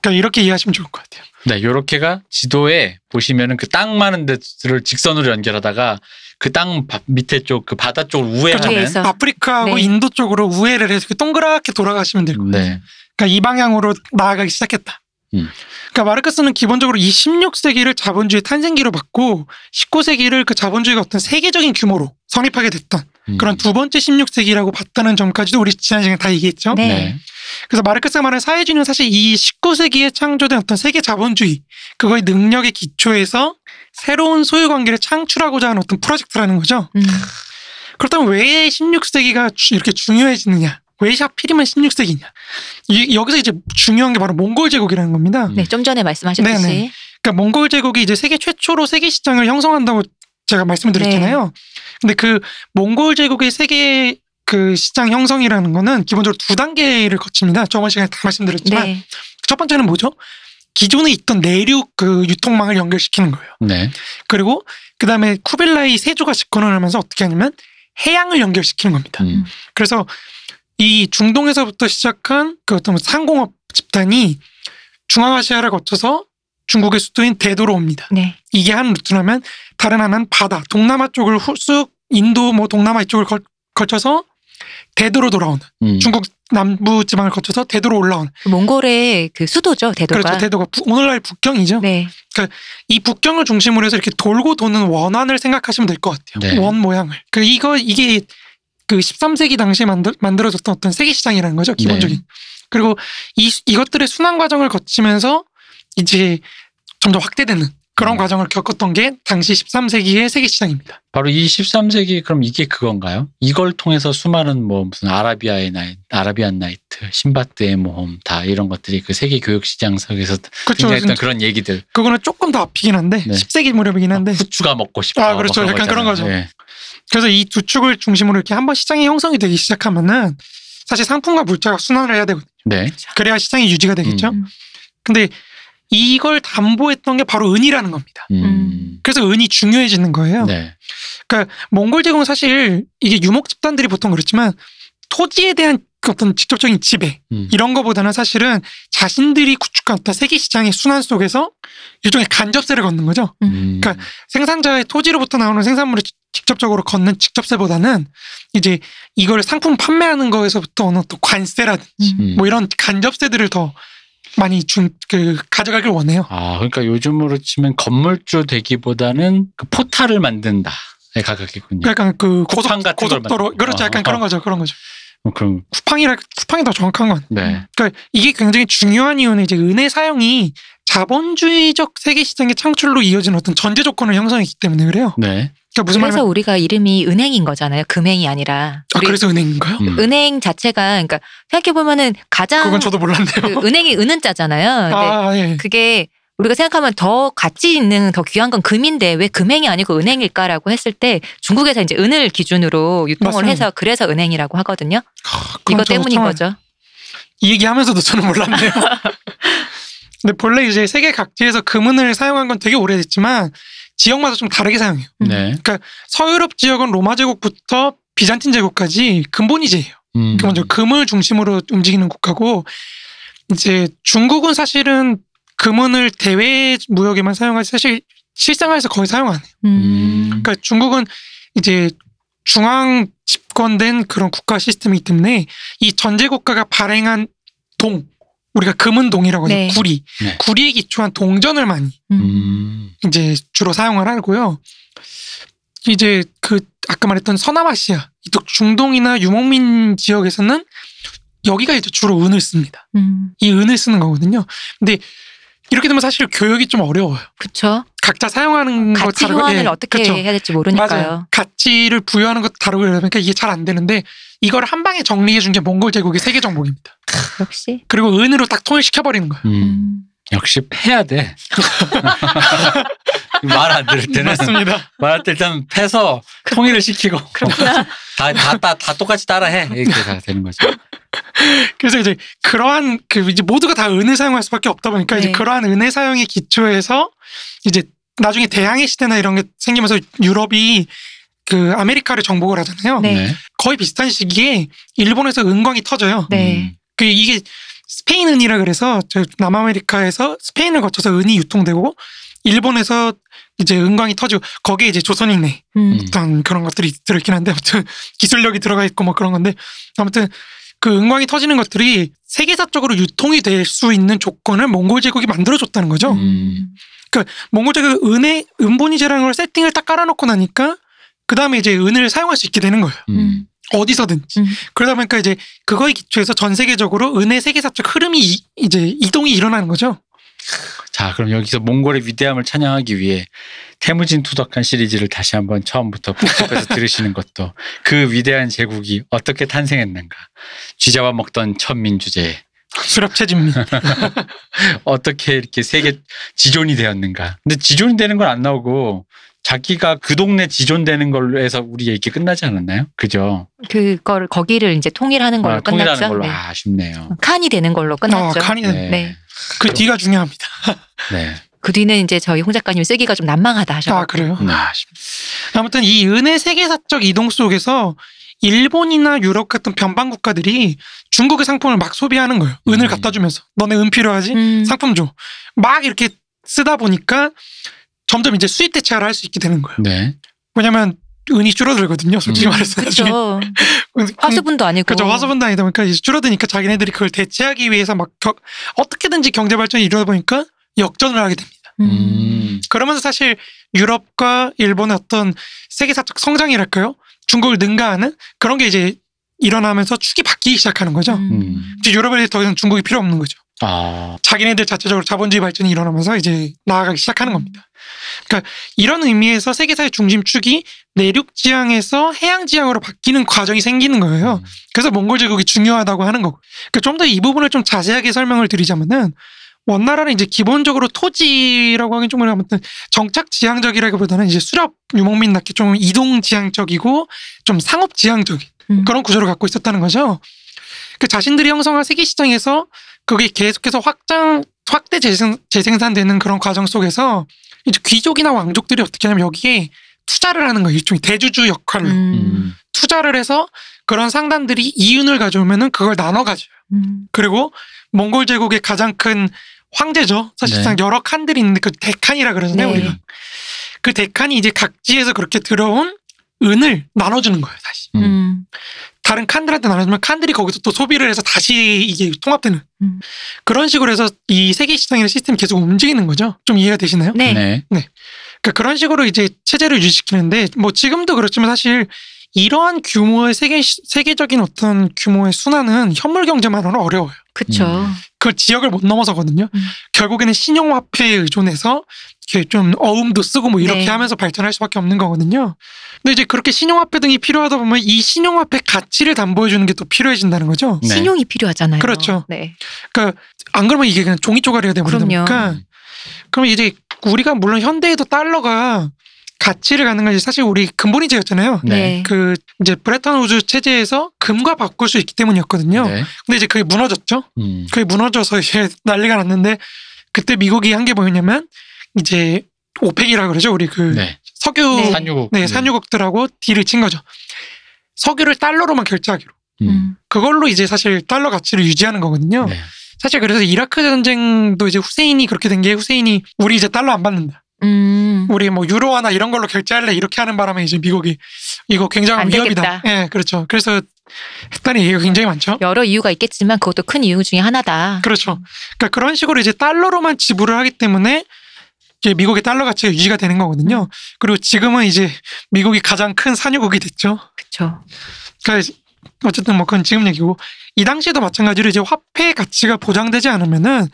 그러니까 이렇게 이해하시면 좋을 것 같아요. 네, 요렇게가 지도에 보시면은 그 땅 많은 데를 직선으로 연결하다가 그 땅 밑에 쪽 그 바다 쪽을 우회하는 위에서. 아프리카하고 네. 인도 쪽으로 우회를 해서 동그랗게 돌아가시면 될 거예요. 네. 그러니까 이 방향으로 나아가기 시작했다. 음. 그러니까 마르크스는 기본적으로 이 16세기를 자본주의 탄생기로 봤고 19세기를 그 자본주의가 어떤 세계적인 규모로 성립하게 됐던 음. 그런 두 번째 16세기라고 봤다는 점까지도 우리 지난 시간에 다 얘기했죠. 네. 네. 그래서 마르크스가 말하는 사회주의는 사실 이 19세기에 창조된 어떤 세계 자본주의 그거의 능력의 기초에서 새로운 소유 관계를 창출하고자 하는 어떤 프로젝트라는 거죠. 음. 그렇다면 왜 16세기가 이렇게 중요해지느냐? 왜 하필이면 16세기냐? 이- 여기서 이제 중요한 게 바로 몽골 제국이라는 겁니다. 음. 네, 좀 전에 말씀하셨듯이. 네네. 그러니까 몽골 제국이 이제 세계 최초로 세계 시장을 형성한다고 제가 말씀을 드렸잖아요. 근데 그 몽골 제국의 세계 그 시장 형성이라는 거는 기본적으로 두 단계를 거칩니다. 저번 시간에 다 말씀드렸지만 네. 첫 번째는 뭐죠? 기존에 있던 내륙 그 유통망을 연결시키는 거예요. 네. 그리고 그 다음에 쿠빌라이 세조가 집권을 하면서 어떻게 하냐면 해양을 연결시키는 겁니다. 음. 그래서 이 중동에서부터 시작한 그 어떤 상공업 집단이 중앙아시아를 거쳐서 중국의 수도인 대도로 옵니다. 네. 이게 한 루트라면 다른 하나는 바다, 동남아 쪽을 후- 쑥 인도 뭐 동남아 이쪽을 걸, 거쳐서 대도로 돌아오는 음. 중국 남부 지방을 거쳐서 대도로 올라오는 몽골의 그 수도죠, 대도가. 그렇죠 대도가 부- 오늘날 북경이죠. 네. 이 북경을 중심으로 해서 이렇게 돌고 도는 원환을 생각하시면 될 것 같아요. 네. 원 모양을. 그 이거 이게 그 13세기 당시에 만들, 만들어졌던 어떤 세계 시장이라는 거죠. 기본적인. 네. 그리고 이 이것들의 순환 과정을 거치면서 이제 점점 확대되는 그런 음. 과정을 겪었던 게 당시 13세기의 세계 시장입니다. 바로 이 13세기 그럼 이게 그건가요? 이걸 통해서 수많은 뭐 무슨 아라비아의 나이트, 아라비안 나이트, 신바트의 모험 다 이런 것들이 그 세계 교육 시장 속에서 그렇죠. 등장했던 그런 얘기들. 그거는 조금 더 앞이긴 한데 네. 10세기 무렵이긴 한데 후추가 먹고 싶어. 아, 그렇죠. 뭐 약간 그런 거잖아요. 거죠. 예. 그래서 이 두 축을 중심으로 이렇게 한번 시장이 형성이 되기 시작하면은 사실 상품과 물자가 순환을 해야 되거든요. 네. 그래야 시장이 유지가 되겠죠. 음. 근데 이걸 담보했던 게 바로 은이라는 겁니다. 음. 그래서 은이 중요해지는 거예요. 네. 몽골 제국은 사실 이게 유목 집단들이 보통 그렇지만 토지에 대한 그 어떤 직접적인 지배 음. 이런 거보다는 사실은 자신들이 구축한 어떤 세계 시장의 순환 속에서 일종의 간접세를 걷는 거죠. 음. 그러니까 생산자의 토지로부터 나오는 생산물을 직- 직접적으로 걷는 직접세보다는 이제 이걸 상품 판매하는 거에서부터 오는 또 관세라든지 음. 음. 뭐 이런 간접세들을 더 많이 중, 그, 가져가길 원해요. 아, 그러니까 요즘으로 치면 건물주 되기보다는 그 포탈을 만든다에 가깝겠군요. 약간 그 쿠팡 고속, 같은 걸 고속도로, 그렇죠. 거. 약간 어. 그런 거죠. 그런 거죠. 뭐 그럼 쿠팡이라, 쿠팡이 더 정확한 건. 네. 그러니까 이게 굉장히 중요한 이유는 이제 은의 사용이 자본주의적 세계 시장의 창출로 이어진 어떤 전제 조건을 형성했기 때문에 그래요. 네. 그러니까 그래서 말이냐면, 우리가 이름이 은행인 거잖아요. 금행이 아니라. 아, 그래서 은행인가요? 음. 은행 자체가 그러니까 생각해 보면은 가장 그건 저도 몰랐네요. 그 은행이 은은자잖아요. 아, 예. 그게 우리가 생각하면 더 가치 있는 더 귀한 건 금인데 왜 금행이 아니고 은행일까라고 했을 때 중국에서 이제 은을 기준으로 유통을 맞습니다. 해서 그래서 은행이라고 하거든요. 아, 이거 때문인 거죠. 이 얘기하면서도 저는 몰랐네요. 근데 본래 이제 세계 각지에서 금은을 사용한 건 되게 오래됐지만 지역마다 좀 다르게 사용해요. 음. 네. 서유럽 지역은 로마 제국부터 비잔틴 제국까지 근본이제예요. 음. 기본적으로 금을 중심으로 움직이는 국가고 이제 중국은 사실은 금은을 대외 무역에만 사용하지 사실 실생활에서 거의 사용 안 해요. 음. 그러니까 중국은 이제 중앙 집권된 그런 국가 시스템이기 때문에 이 전제 국가가 발행한 동 우리가 금은동이라고 해서 네. 구리, 네. 구리에 기초한 동전을 많이 음. 음. 이제 주로 사용을 하고요. 이제 그 아까 말했던 서남아시아, 이쪽 중동이나 유목민 지역에서는 여기가 이제 주로 은을 씁니다. 음. 이 은을 쓰는 거거든요. 근데 이렇게 되면 사실 교육이 좀 어려워요. 그쵸. 각자 사용하는 것 가치 다르고 호환을 예, 어떻게 그쵸. 해야 될지 모르니까요. 맞아요. 가치를 부여하는 것도 다르고 이러다 보니까 이게 잘 안 되는데 이걸 한 방에 정리해 준 게 몽골 제국의 세계 정복입니다. 역시. 그리고 은으로 딱 통일시켜 버리는 거예요. 음. 음. 역시 패야 돼. 말 안 들을 때는 맞습니다. 말할 때 일단 패서 통일을 시키고 그렇구나. 다다 다, 다 똑같이 따라해 이렇게 다 되는 거죠. 그래서 이제 그러한 그 이제 모두가 다 은을 사용할 수밖에 없다 보니까 이제 네. 그러한 은의 사용에 기초해서 이제 나중에 대항해 시대나 이런 게 생기면서 유럽이 그 아메리카를 정복을 하잖아요. 네. 거의 비슷한 시기에 일본에서 은광이 터져요. 네. 음. 그 이게 스페인 은이라 그래서 저 남아메리카에서 스페인을 거쳐서 은이 유통되고 일본에서 이제 은광이 터지고 거기에 이제 조선인의 음. 어떤 그런 것들이 들어있긴 한데 아무튼 기술력이 들어가 있고 뭐 그런 건데 아무튼 그 은광이 터지는 것들이 세계사 적으로 유통이 될 수 있는 조건을 몽골 제국이 만들어줬다는 거죠. 음. 몽골 제국 은의 은본위제라는 걸 세팅을 딱 깔아놓고 나니까 그 다음에 이제 은을 사용할 수 있게 되는 거예요. 음. 음. 어디서든지. 음. 그러다 보니까 이제 그거에 기초해서 전 세계적으로 은의 세계사적 흐름이 이, 이제 이동이 일어나는 거죠. 자, 그럼 여기서 몽골의 위대함을 찬양하기 위해 태무진 투덕한 시리즈를 다시 한번 처음부터 복습해서 들으시는 것도 그 위대한 제국이 어떻게 탄생했는가. 쥐자와 먹던 천민 주제에 수렵체진민. 어떻게 이렇게 세계 지존이 되었는가. 근데 지존이 되는 건 안 나오고 자기가 그 동네 지존되는 걸로 해서 우리 얘기 끝나지 않았나요? 그죠? 그걸 거기를 이제 통일하는 걸로 아, 통일하는 끝났죠. 걸로 네. 아, 아쉽네요. 칸이 되는 걸로 아, 끝났죠. 칸이 네. 네. 그 뒤가 중요합니다. 네. 그 뒤는 이제 저희 홍 작가님 쓰기가 좀 난망하다 하셔. 아 그래요? 아, 아쉽- 아무튼 이 은의 세계사적 이동 속에서 일본이나 유럽 같은 변방 국가들이 중국의 상품을 막 소비하는 거예요. 은을 음. 갖다 주면서 너네 은 필요하지? 음. 상품 줘. 막 이렇게 쓰다 보니까 점점 이제 수입 대체를 할 수 있게 되는 거예요. 네. 왜냐면 은이 줄어들거든요. 솔직히 음. 말해서. 그렇죠. 음, 화수분도 아니고. 그죠 화수분 다니다 보니까 이제 줄어드니까 자기네들이 그걸 대체하기 위해서 막 겨- 어떻게든지 경제 발전이 이루어다 보니까 역전을 하게 됩니다. 음. 음. 그러면서 사실 유럽과 일본의 어떤 세계사적 성장이랄까요? 중국을 능가하는 그런 게 이제 일어나면서 축이 바뀌기 시작하는 거죠. 음. 음. 이제 유럽에 더 이상 중국이 필요 없는 거죠. 아. 자기네들 자체적으로 자본주의 발전이 일어나면서 이제 나아가기 시작하는 겁니다. 그러니까 이런 의미에서 세계사의 중심축이 내륙 지향에서 해양 지향으로 바뀌는 과정이 생기는 거예요. 그래서 몽골 제국이 중요하다고 하는 거고. 그러니까 좀 더 이 부분을 좀 자세하게 설명을 드리자면은 원나라는 이제 기본적으로 토지라고 하긴 좀 그래요. 아무튼 정착 지향적이라기보다는 이제 수렵 유목민답게 좀 이동 지향적이고 좀 상업 지향적인 음. 그런 구조를 갖고 있었다는 거죠. 그 자신들이 형성한 세계 시장에서 그게 계속해서 확장 확대 재생, 재생산되는 그런 과정 속에서 이제 귀족이나 왕족들이 어떻게 하냐면 여기에 투자를 하는 거예요. 일종의 대주주 역할로 음. 음. 투자를 해서 그런 상단들이 이윤을 가져오면은 그걸 나눠 가져요. 음. 그리고 몽골 제국의 가장 큰 황제죠. 사실상 여러 칸들이 있는데 그 대칸이라 그러잖아요. 네. 우리가 그 대칸이 이제 각지에서 그렇게 들어온 은을 나눠주는 거예요. 다시 음. 음. 다른 칸들한테 나눠주면 칸들이 거기서 또 소비를 해서 다시 이게 통합되는 음. 그런 식으로 해서 이 세계 시장의 시스템이 계속 움직이는 거죠. 좀 이해가 되시나요? 네. 네. 그러니까 그런 식으로 이제 체제를 유지시키는데 뭐 지금도 그렇지만 사실 이러한 규모의 세계 세계적인 어떤 규모의 순환은 현물 경제만으로는 어려워요. 그쵸. 음. 그 지역을 못 넘어서거든요. 음. 결국에는 신용화폐에 의존해서 이렇게 좀 어음도 쓰고 뭐 이렇게 네. 하면서 발전할 수밖에 없는 거거든요. 근데 이제 그렇게 신용화폐 등이 필요하다 보면 이 신용화폐 가치를 담보해 주는 게 또 필요해진다는 거죠. 네. 신용이 필요하잖아요. 그렇죠. 네. 그러니까 안 그러면 이게 그냥 종이 쪼가리가. 보니까 그러면 이제 우리가 물론 현대에도 달러가 가치를 갖는 것이 사실 우리 근본이제였잖아요. 네. 네. 그 이제 브레턴 우즈 체제에서 금과 바꿀 수 있기 때문이었거든요. 네. 근데 이제 그게 무너졌죠. 음. 그게 무너져서 이제 난리가 났는데 그때 미국이 한 게 뭐였냐면 이제 오펙이라 그러죠. 우리 그 네. 석유 네. 산유국. 네, 산유국들하고 딜을 친 거죠. 석유를 달러로만 결제하기로. 음. 음. 그걸로 이제 사실 달러 가치를 유지하는 거거든요. 네. 사실 그래서 이라크 전쟁도 이제 후세인이 그렇게 된 게 후세인이 우리 이제 달러 안 받는다. 음. 우리 뭐 유로화나 이런 걸로 결제할래 이렇게 하는 바람에 이제 미국이 이거 굉장한 안 위협이다. 예, 그렇죠. 그래서 했다는 얘기가 굉장히 많죠. 여러 이유가 있겠지만 그것도 큰 이유 중에 하나다. 그렇죠. 그러니까 그런 식으로 이제 달러로만 지불을 하기 때문에 이제 미국의 달러 가치가 유지가 되는 거거든요. 그리고 지금은 이제 미국이 가장 큰 산유국이 됐죠. 그렇죠. 그러니까 어쨌든 뭐 그건 지금 얘기고 이 당시에도 마찬가지로 이제 화폐 가치가 보장되지 않으면은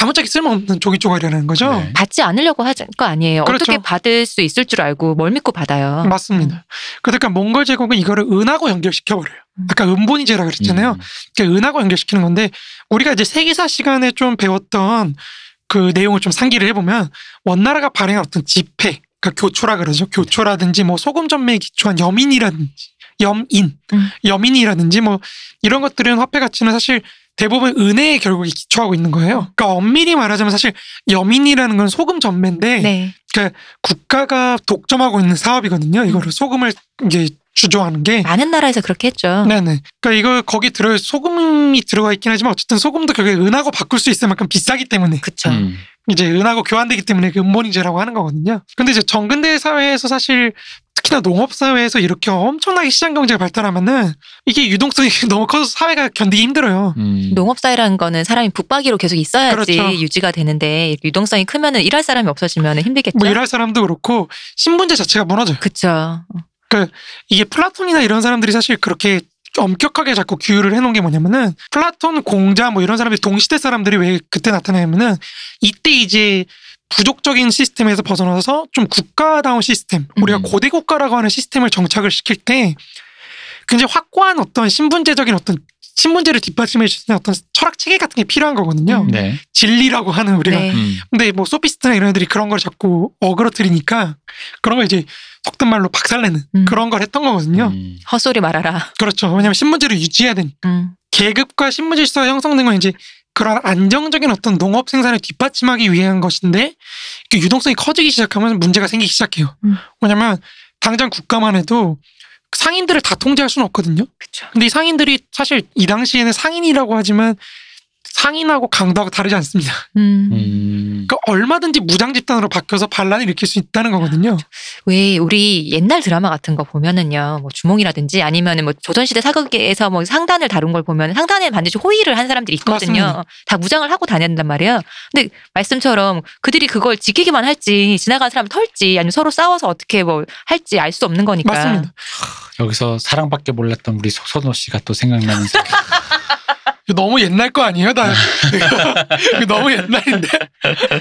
아무짝에 쓸모없는 종이 쪼가리라는 거죠. 네. 받지 않으려고 하는 거 아니에요. 그렇죠. 어떻게 받을 수 있을 줄 알고 뭘 믿고 받아요. 맞습니다. 그러니까 몽골 제국은 이거를 은하고 연결시켜 버려요. 음. 아까 은본이제라 그랬잖아요. 음. 그러니까 은하고 연결시키는 건데 우리가 이제 세계사 시간에 좀 배웠던 그 내용을 좀 상기를 해보면 원나라가 발행한 어떤 지폐, 그러니까 교초라 그러죠. 교초라든지 뭐 소금 전매에 기초한 여민이라든지 염인, 음. 여민이라든지 뭐 이런 것들은 화폐 가치는 사실 대부분 은혜에 결국에 기초하고 있는 거예요. 그러니까 엄밀히 말하자면 사실 여민이라는 건 소금 전매인데 네. 국가가 독점하고 있는 사업이거든요. 이거를 소금을 이제 주조하는 게. 많은 나라에서 그렇게 했죠. 네네. 그러니까 이거 거기 들어 소금이 들어가 있긴 하지만 어쨌든 소금도 결국에 은하고 바꿀 수 있을 만큼 비싸기 때문에 그쵸. 음. 이제 은하고 교환되기 때문에 그 은본위제라고 하는 거거든요. 근데 이제 전근대 사회에서 사실 특히나 농업 사회에서 이렇게 엄청나게 시장 경제가 발달하면은 이게 유동성이 너무 커서 사회가 견디기 힘들어요. 음. 농업사회라는 거는 사람이 붙박이로 계속 있어야지 그렇죠. 유지가 되는데 유동성이 크면은 일할 사람이 없어지면 힘들겠죠. 뭐 일할 사람도 그렇고 신분제 자체가 무너져요. 그쵸. 이게 플라톤이나 이런 사람들이 사실 그렇게 엄격하게 자꾸 규율을 해놓은 게 뭐냐면은 플라톤 공자 뭐 이런 사람들이 동시대 사람들이 왜 그때 나타나냐면은 이때 이제 부족적인 시스템에서 벗어나서 좀 국가다운 시스템 우리가 음. 고대 국가라고 하는 시스템을 정착을 시킬 때 굉장히 확고한 어떤 신분제적인 어떤 신분제를 뒷받침해 주는 어떤 철학 체계 같은 게 필요한 거거든요. 음. 네. 진리라고 하는 우리가 네. 음. 근데 뭐 소피스트나 이런 애들이 그런 걸 자꾸 어그러뜨리니까 그런 걸 이제 속된 말로 박살내는 음. 그런 걸 했던 거거든요. 음. 헛소리 말아라. 그렇죠. 왜냐하면 신분제를 유지해야 되니까. 음. 계급과 신분제 시대가 형성된 건 이제 그런 안정적인 어떤 농업 생산을 뒷받침하기 위한 것인데 그 유동성이 커지기 시작하면 문제가 생기기 시작해요. 음. 왜냐면 당장 국가만 해도 상인들을 다 통제할 수는 없거든요. 그쵸. 근데 이 상인들이 사실 이 당시에는 상인이라고 하지만 상인하고 강도하고 다르지 않습니다. 음. 음. 그러니까 얼마든지 무장 집단으로 바뀌어서 반란을 일으킬 수 있다는 거거든요. 왜 우리 옛날 드라마 같은 거 보면은요, 뭐 주몽이라든지 아니면은 뭐 조선시대 사극에서 뭐 상단을 다룬 걸 보면 상단에 반드시 호의를 한 사람들이 있거든요. 맞습니다. 다 무장을 하고 다닌단 말이에요. 근데 말씀처럼 그들이 그걸 지키기만 할지 지나간 사람 털지 아니면 서로 싸워서 어떻게 뭐 할지 알 수 없는 거니까. 맞습니다. 여기서 사랑밖에 몰랐던 우리 속선호 씨가 또 생각나면서 이거 너무 옛날 거 아니에요? 나 너무 옛날인데.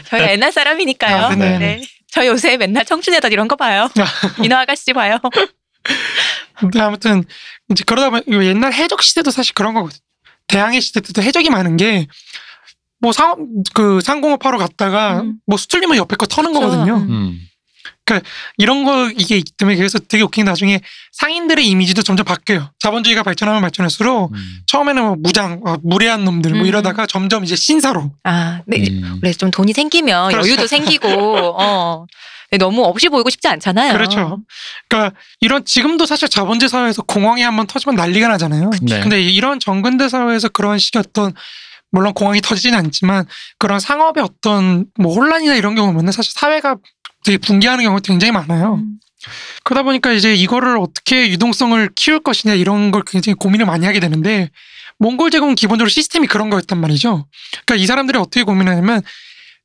저희가 옛날 사람이니까요. 아, 네네. 네. 저 요새 맨날 청춘애들 이런 거 봐요. 인어 아가씨 봐요. 근데 아무튼 이제 그러다 보면 옛날 해적 시대도 사실 그런 거거든. 대항해 시대 때도 해적이 많은 게 뭐 상, 그 상공업하러 갔다가 음. 뭐 수틀리면 옆에 거 터는 그쵸. 거거든요. 음. 음. 이런 거 이게 있기 때문에 그래서 되게 웃긴 게 나중에 상인들의 이미지도 점점 바뀌어요. 자본주의가 발전하면 발전할수록 음. 처음에는 뭐 무장, 어, 무례한 놈들 뭐 음. 이러다가 점점 이제 신사로. 아, 네. 음. 원래 좀 돈이 생기면 그렇죠. 여유도 생기고, 어. 너무 없이 보이고 싶지 않잖아요. 그렇죠. 그러니까 이런 지금도 사실 자본주의 사회에서 공황이 한번 터지면 난리가 나잖아요. 네. 근데 이런 정근대 사회에서 그런 식의 어떤 물론 공황이 터지지는 않지만 그런 상업의 어떤 뭐 혼란이나 이런 경우 보면 사실 사회가 되게 붕괴하는 경우가 굉장히 많아요. 음. 그러다 보니까 이제 이거를 어떻게 유동성을 키울 것이냐 이런 걸 굉장히 고민을 많이 하게 되는데 몽골 제국은 기본적으로 시스템이 그런 거였단 말이죠. 그러니까 이 사람들이 어떻게 고민하냐면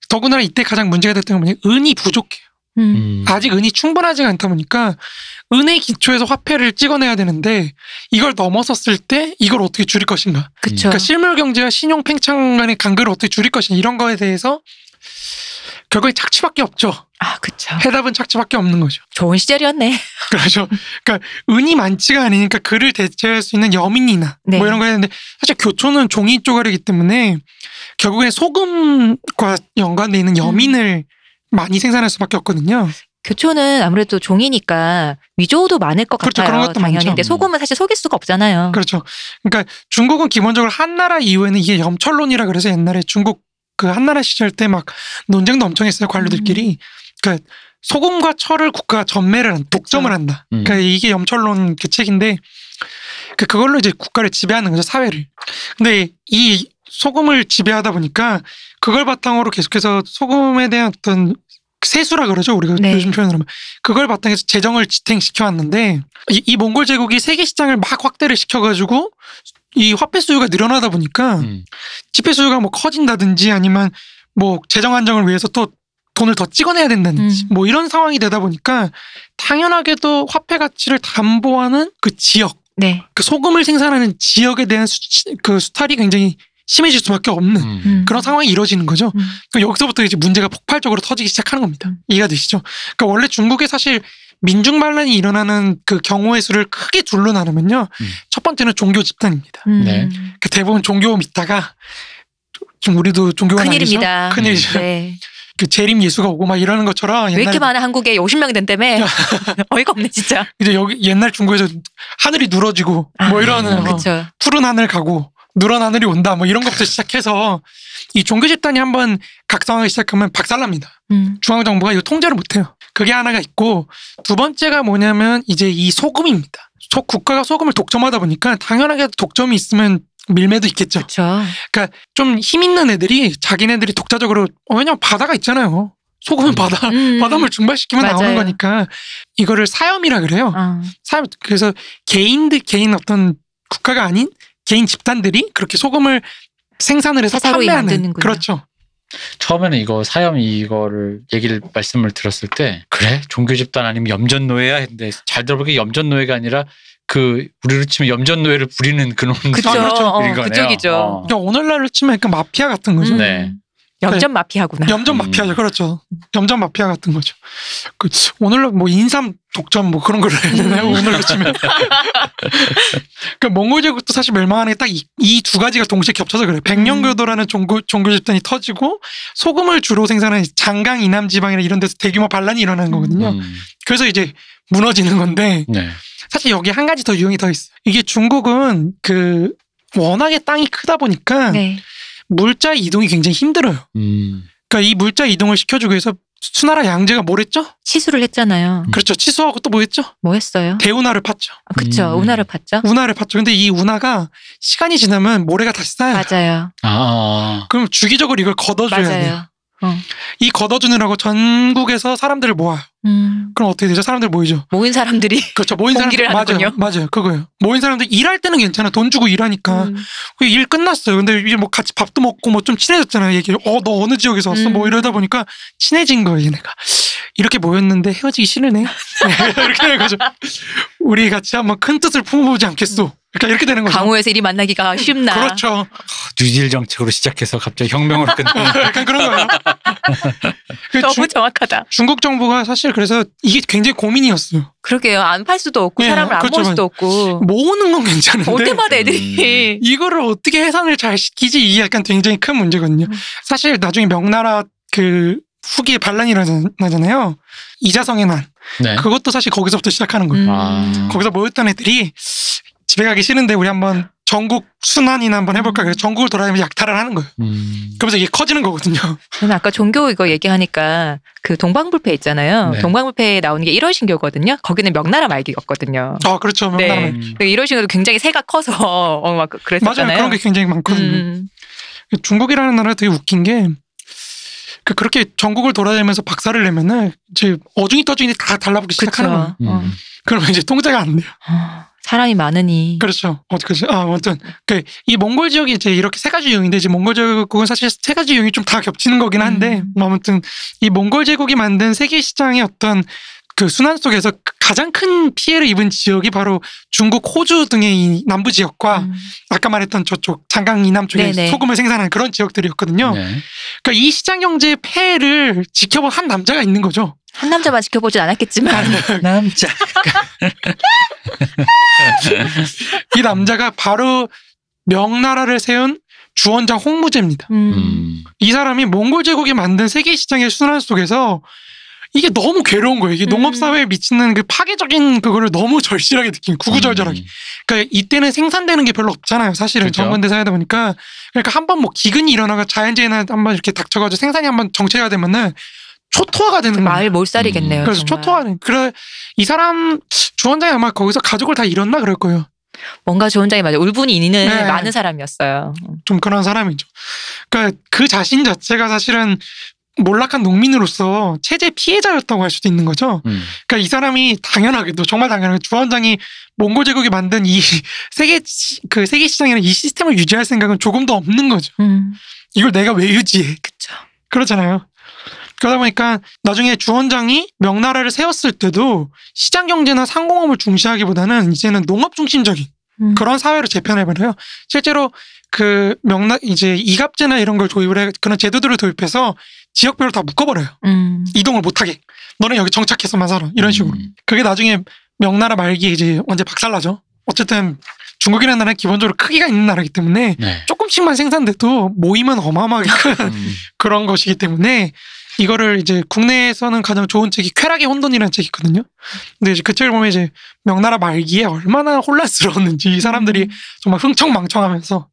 더군다나 이때 가장 문제가 됐던 건 뭐냐 은이 부족해요. 음. 음. 아직 은이 충분하지가 않다 보니까 은의 기초에서 화폐를 찍어내야 되는데 이걸 넘어섰을 때 이걸 어떻게 줄일 것인가. 그쵸. 그러니까 실물 경제와 신용 팽창 간의 간극을 어떻게 줄일 것이냐 이런 거에 대해서 결국에 착취밖에 없죠. 아, 그쵸. 해답은 착취밖에 없는 거죠. 좋은 시절이었네. 그렇죠. 그러니까 은이 많지가 않으니까 그를 대체할 수 있는 여민이나 네. 뭐 이런 거 했는데 사실 교초는 종이 쪼가리기 때문에 결국엔 소금과 연관돼 있는 여민을 많이 생산할 수밖에 없거든요. 교초는 아무래도 종이니까 위조도 많을 것 그렇죠. 같아요. 그런 것도 당연히. 많죠. 근데 소금은 사실 속일 수가 없잖아요. 그렇죠. 그러니까 중국은 기본적으로 한나라 이후에는 이게 염철론이라 그래서 옛날에 중국 그 한나라 시절 때 막 논쟁도 엄청 했어요 관료들끼리. 그러니까 소금과 철을 국가가 전매를 한 독점을 한다. 음. 그러니까 이게 염철론 그 책인데 그 그걸로 이제 국가를 지배하는 거죠 사회를. 근데 이 소금을 지배하다 보니까 그걸 바탕으로 계속해서 소금에 대한 어떤 세수라 그러죠 우리가 네. 요즘 표현으로 하면 그걸 바탕에서 재정을 지탱시켜 왔는데 이, 이 몽골 제국이 세계 시장을 막 확대를 시켜가지고 이 화폐 수요가 늘어나다 보니까 음. 지폐 수요가 뭐 커진다든지 아니면 뭐 재정 안정을 위해서 또 돈을 더 찍어내야 된다든지 음. 뭐 이런 상황이 되다 보니까 당연하게도 화폐 가치를 담보하는 그 지역 네. 그 소금을 생산하는 지역에 대한 수, 그 수탈이 굉장히 심해질 수밖에 없는 음. 음. 그런 상황이 이루어지는 거죠. 음. 그러니까 여기서부터 이제 문제가 폭발적으로 터지기 시작하는 겁니다. 음. 이해가 되시죠? 그러니까 원래 중국에 사실 민중 반란이 일어나는 그 경우의 수를 크게 둘로 나누면요. 음. 첫 번째는 종교 집단입니다. 음. 네. 그 대부분 종교 믿다가 좀 우리도 종교가 큰일입니다. 큰일이죠. 네. 그 재림 예수가 오고 막 이러는 것처럼 왜 옛날 이렇게 많아 한국에 50명이 된다며 어이가 없네 진짜. 이제 여기 옛날 중국에서 하늘이 누러지고 뭐 이러는 어, 그렇죠. 푸른 하늘 가고 누런 하늘이 온다 뭐 이런 것부터 시작해서 이 종교 집단이 한번 각성하기 시작하면 박살납니다. 음. 중앙 정부가 이거 통제를 못해요. 그게 하나가 있고 두 번째가 뭐냐면 이제 이 소금입니다. 소- 국가가 소금을 독점하다 보니까 당연하게 독점이 있으면 밀매도 있겠죠. 그렇죠. 좀힘 있는 애들이 자기네들이 독자적으로 어, 왜냐면 바다가 있잖아요. 소금은 바다 음. 바닷물 증발시키면 나오는 맞아요. 거니까 이거를 사염이라 그래요. 어. 사람 그래서 개인들 개인 어떤 국가가 아닌 개인 집단들이 그렇게 소금을 생산을 해서 판매하는. 그렇죠. 처음에는 이거 사염 이거를 얘기를 말씀을 들었을 때 그래 종교 집단 아니면 염전 노예야 했는데 잘 들어보기 염전 노예가 아니라 그 우리로 치면 염전 노예를 부리는. 아, 그렇죠. 어. 그쪽이죠. 어. 그러니까 오늘날로 치면 약간 마피아 같은 거죠. 음. 네. 염전 마피아구나. 염전 음. 마피아죠, 그렇죠. 염전 마피아 같은 거죠. 그 오늘로 뭐 인삼 독점 뭐 그런 걸 해야 되나요? 음. 오늘로 치면. 그 몽골 제국도 사실 멸망하는 게 딱 이두 가지가 동시에 겹쳐서 그래요. 백령교도라는 종교 종교 집단이 터지고 소금을 주로 생산하는 장강 이남 지방이나 이런 데서 대규모 반란이 일어나는 거거든요. 음. 그래서 이제 무너지는 건데 네. 사실 여기 한 가지 더 유형이 더 있어요. 이게 중국은 그 워낙에 땅이 크다 보니까 네. 물자 이동이 굉장히 힘들어요. 음. 그러니까 이 물자 이동을 시켜주기 위해서 수나라 양제가 뭘 했죠? 치수를 했잖아요. 그렇죠. 치수하고 또 뭐 했죠? 뭐 했어요? 대운하를 팠죠. 아, 그쵸. 음. 운하를 팠죠. 운하를 팠죠. 근데 이 운하가 시간이 지나면 모래가 다시 쌓여요. 맞아요. 아. 그럼 주기적으로 이걸 걷어줘야 돼요. 맞아요. 어. 이 걷어주느라고 전국에서 사람들을 모아요. 음. 그럼 어떻게 되죠? 사람들 모이죠. 모인 사람들이 그렇죠. 모인 사람들 맞아요. 맞아요. 그거예요. 모인 사람들 일할 때는 괜찮아. 돈 주고 일하니까. 음. 그일 끝났어요. 근데 이제 뭐 같이 밥도 먹고 뭐 좀 친해졌잖아요. 얘기. 어, 너 어느 지역에서 왔어? 뭐 음. 이러다 보니까 친해진 거예요, 얘네가. 이렇게 모였는데 헤어지기 싫으네. 이렇게 되는 거죠. 우리 같이 한번 큰 뜻을 품어보지 않겠소. 그러니까 이렇게 되는 거죠. 강호에서 일이 만나기가 쉽나. 그렇죠. 뉴딜 정책으로 시작해서 갑자기 혁명으로 끝나는. 약간 그런 거예요. 그 너무 중, 정확하다. 중국 정부가 사실 그래서 이게 굉장히 고민이었어요. 그러게요. 안 팔 수도 없고 예, 사람을 안 그렇죠. 모을 수도 없고. 모으는 건 괜찮은데 올 때마다 애들이 이거를 어떻게 해산을 잘 시키지 이게 약간 굉장히 큰 문제거든요. 음. 사실 나중에 명나라 그 후기에 반란이 일어나잖아요. 이자성의 난. 네. 그것도 사실 거기서부터 시작하는 거예요. 음. 아. 거기서 모였던 애들이 집에 가기 싫은데 우리 한번 전국 순환이나 한번 해볼까 그래서 전국을 돌아다니면서 약탈을 하는 거예요. 음. 그러면서 이게 커지는 거거든요. 저는 아까 종교 이거 얘기하니까 그 동방불패 있잖아요. 네. 동방불패에 나오는 게 1월 신교거든요. 거기는 명나라 말기였거든요. 아 그렇죠. 네. 명나라. 음. 1월 신교도 굉장히 새가 커서 어, 막 그랬었잖아요. 맞아요. 그런 게 굉장히 많거든요. 음. 중국이라는 나라가 되게 웃긴 게, 그 그렇게 전국을 돌아다니면서 박살을 내면은, 이제 어중이 떠중이 다 달라붙기 시작하는 거예요. 음. 그러면 이제 통제가 안 돼요. 어, 사람이 많으니. 그렇죠. 어떻게, 아, 아무튼. 그, 이 몽골 지역이 이제 이렇게 세 가지 유형인데, 이제 몽골 제국은 사실 세 가지 유형이 좀 다 겹치는 거긴 한데, 음. 뭐 아무튼, 이 몽골 제국이 만든 세계 시장의 어떤 그 순환 속에서 가장 큰 피해를 입은 지역이 바로 중국 호주 등의 이 남부 지역과 음. 아까 말했던 저쪽 장강 이남 쪽에 네네. 소금을 생산하는 그런 지역들이었거든요. 네. 그러니까 이 시장 경제의 폐해를 지켜본 한 남자가 있는 거죠. 한 남자만 지켜보진 않았겠지만. 남자. 이 남자가 바로 명나라를 세운 주원장 홍무제입니다. 음. 음. 이 사람이 몽골 제국이 만든 세계 시장의 순환 속에서 이게 너무 괴로운 거예요. 이게 음. 농업 사회에 미치는 그 파괴적인 그거를 너무 절실하게 느낀 구구절절하게. 음. 그러니까 이때는 생산되는 게 별로 없잖아요. 사실은 그렇죠. 정근대 사회다 보니까 그러니까 한 번 뭐 기근이 일어나가 자연재해나 한 번 이렇게 닥쳐가지고 생산이 한 번 정체가 되면은 초토화가 되는 거예요. 마을 몰살이겠네요. 음. 그래서 정말. 초토화는 그래 이 사람 주원장이 아마 거기서 가족을 다 잃었나 그럴 거예요. 뭔가 좋은장이 맞아. 울분이 있는 네. 많은 사람이었어요. 좀 그런 사람이죠. 그러니까 그 자신 자체가 사실은 몰락한 농민으로서 체제 피해자였다고 할 수도 있는 거죠. 음. 그러니까 이 사람이 당연하게도 정말 당연하게 주원장이 몽골 제국이 만든 이 세계 시- 그 세계 시장이라는 이 시스템을 유지할 생각은 조금도 없는 거죠. 음. 이걸 내가 왜 유지해? 그쵸. 그렇잖아요. 그러다 보니까 나중에 주 원장이 명나라를 세웠을 때도 시장 경제나 상공업을 중시하기보다는 이제는 농업 중심적인 음. 그런 사회로 재편해버려요. 실제로 그 명나 이제 이갑제나 이런 걸 도입을 해 그런 제도들을 도입해서 지역별로 다 묶어버려요. 음. 이동을 못하게. 너는 여기 정착해서만 살아. 이런 식으로. 음. 그게 나중에 명나라 말기에 이제 언제 박살나죠. 어쨌든 중국이라는 나라는 기본적으로 크기가 있는 나라이기 때문에 네. 조금씩만 생산돼도 모임은 어마어마하게 큰 음. 그런 것이기 때문에 이거를 이제 국내에서는 가장 좋은 책이 쾌락의 혼돈이라는 책이 있거든요. 근데 이제 그 책을 보면 이제 명나라 말기에 얼마나 혼란스러웠는지 이 음. 사람들이 정말 흥청망청하면서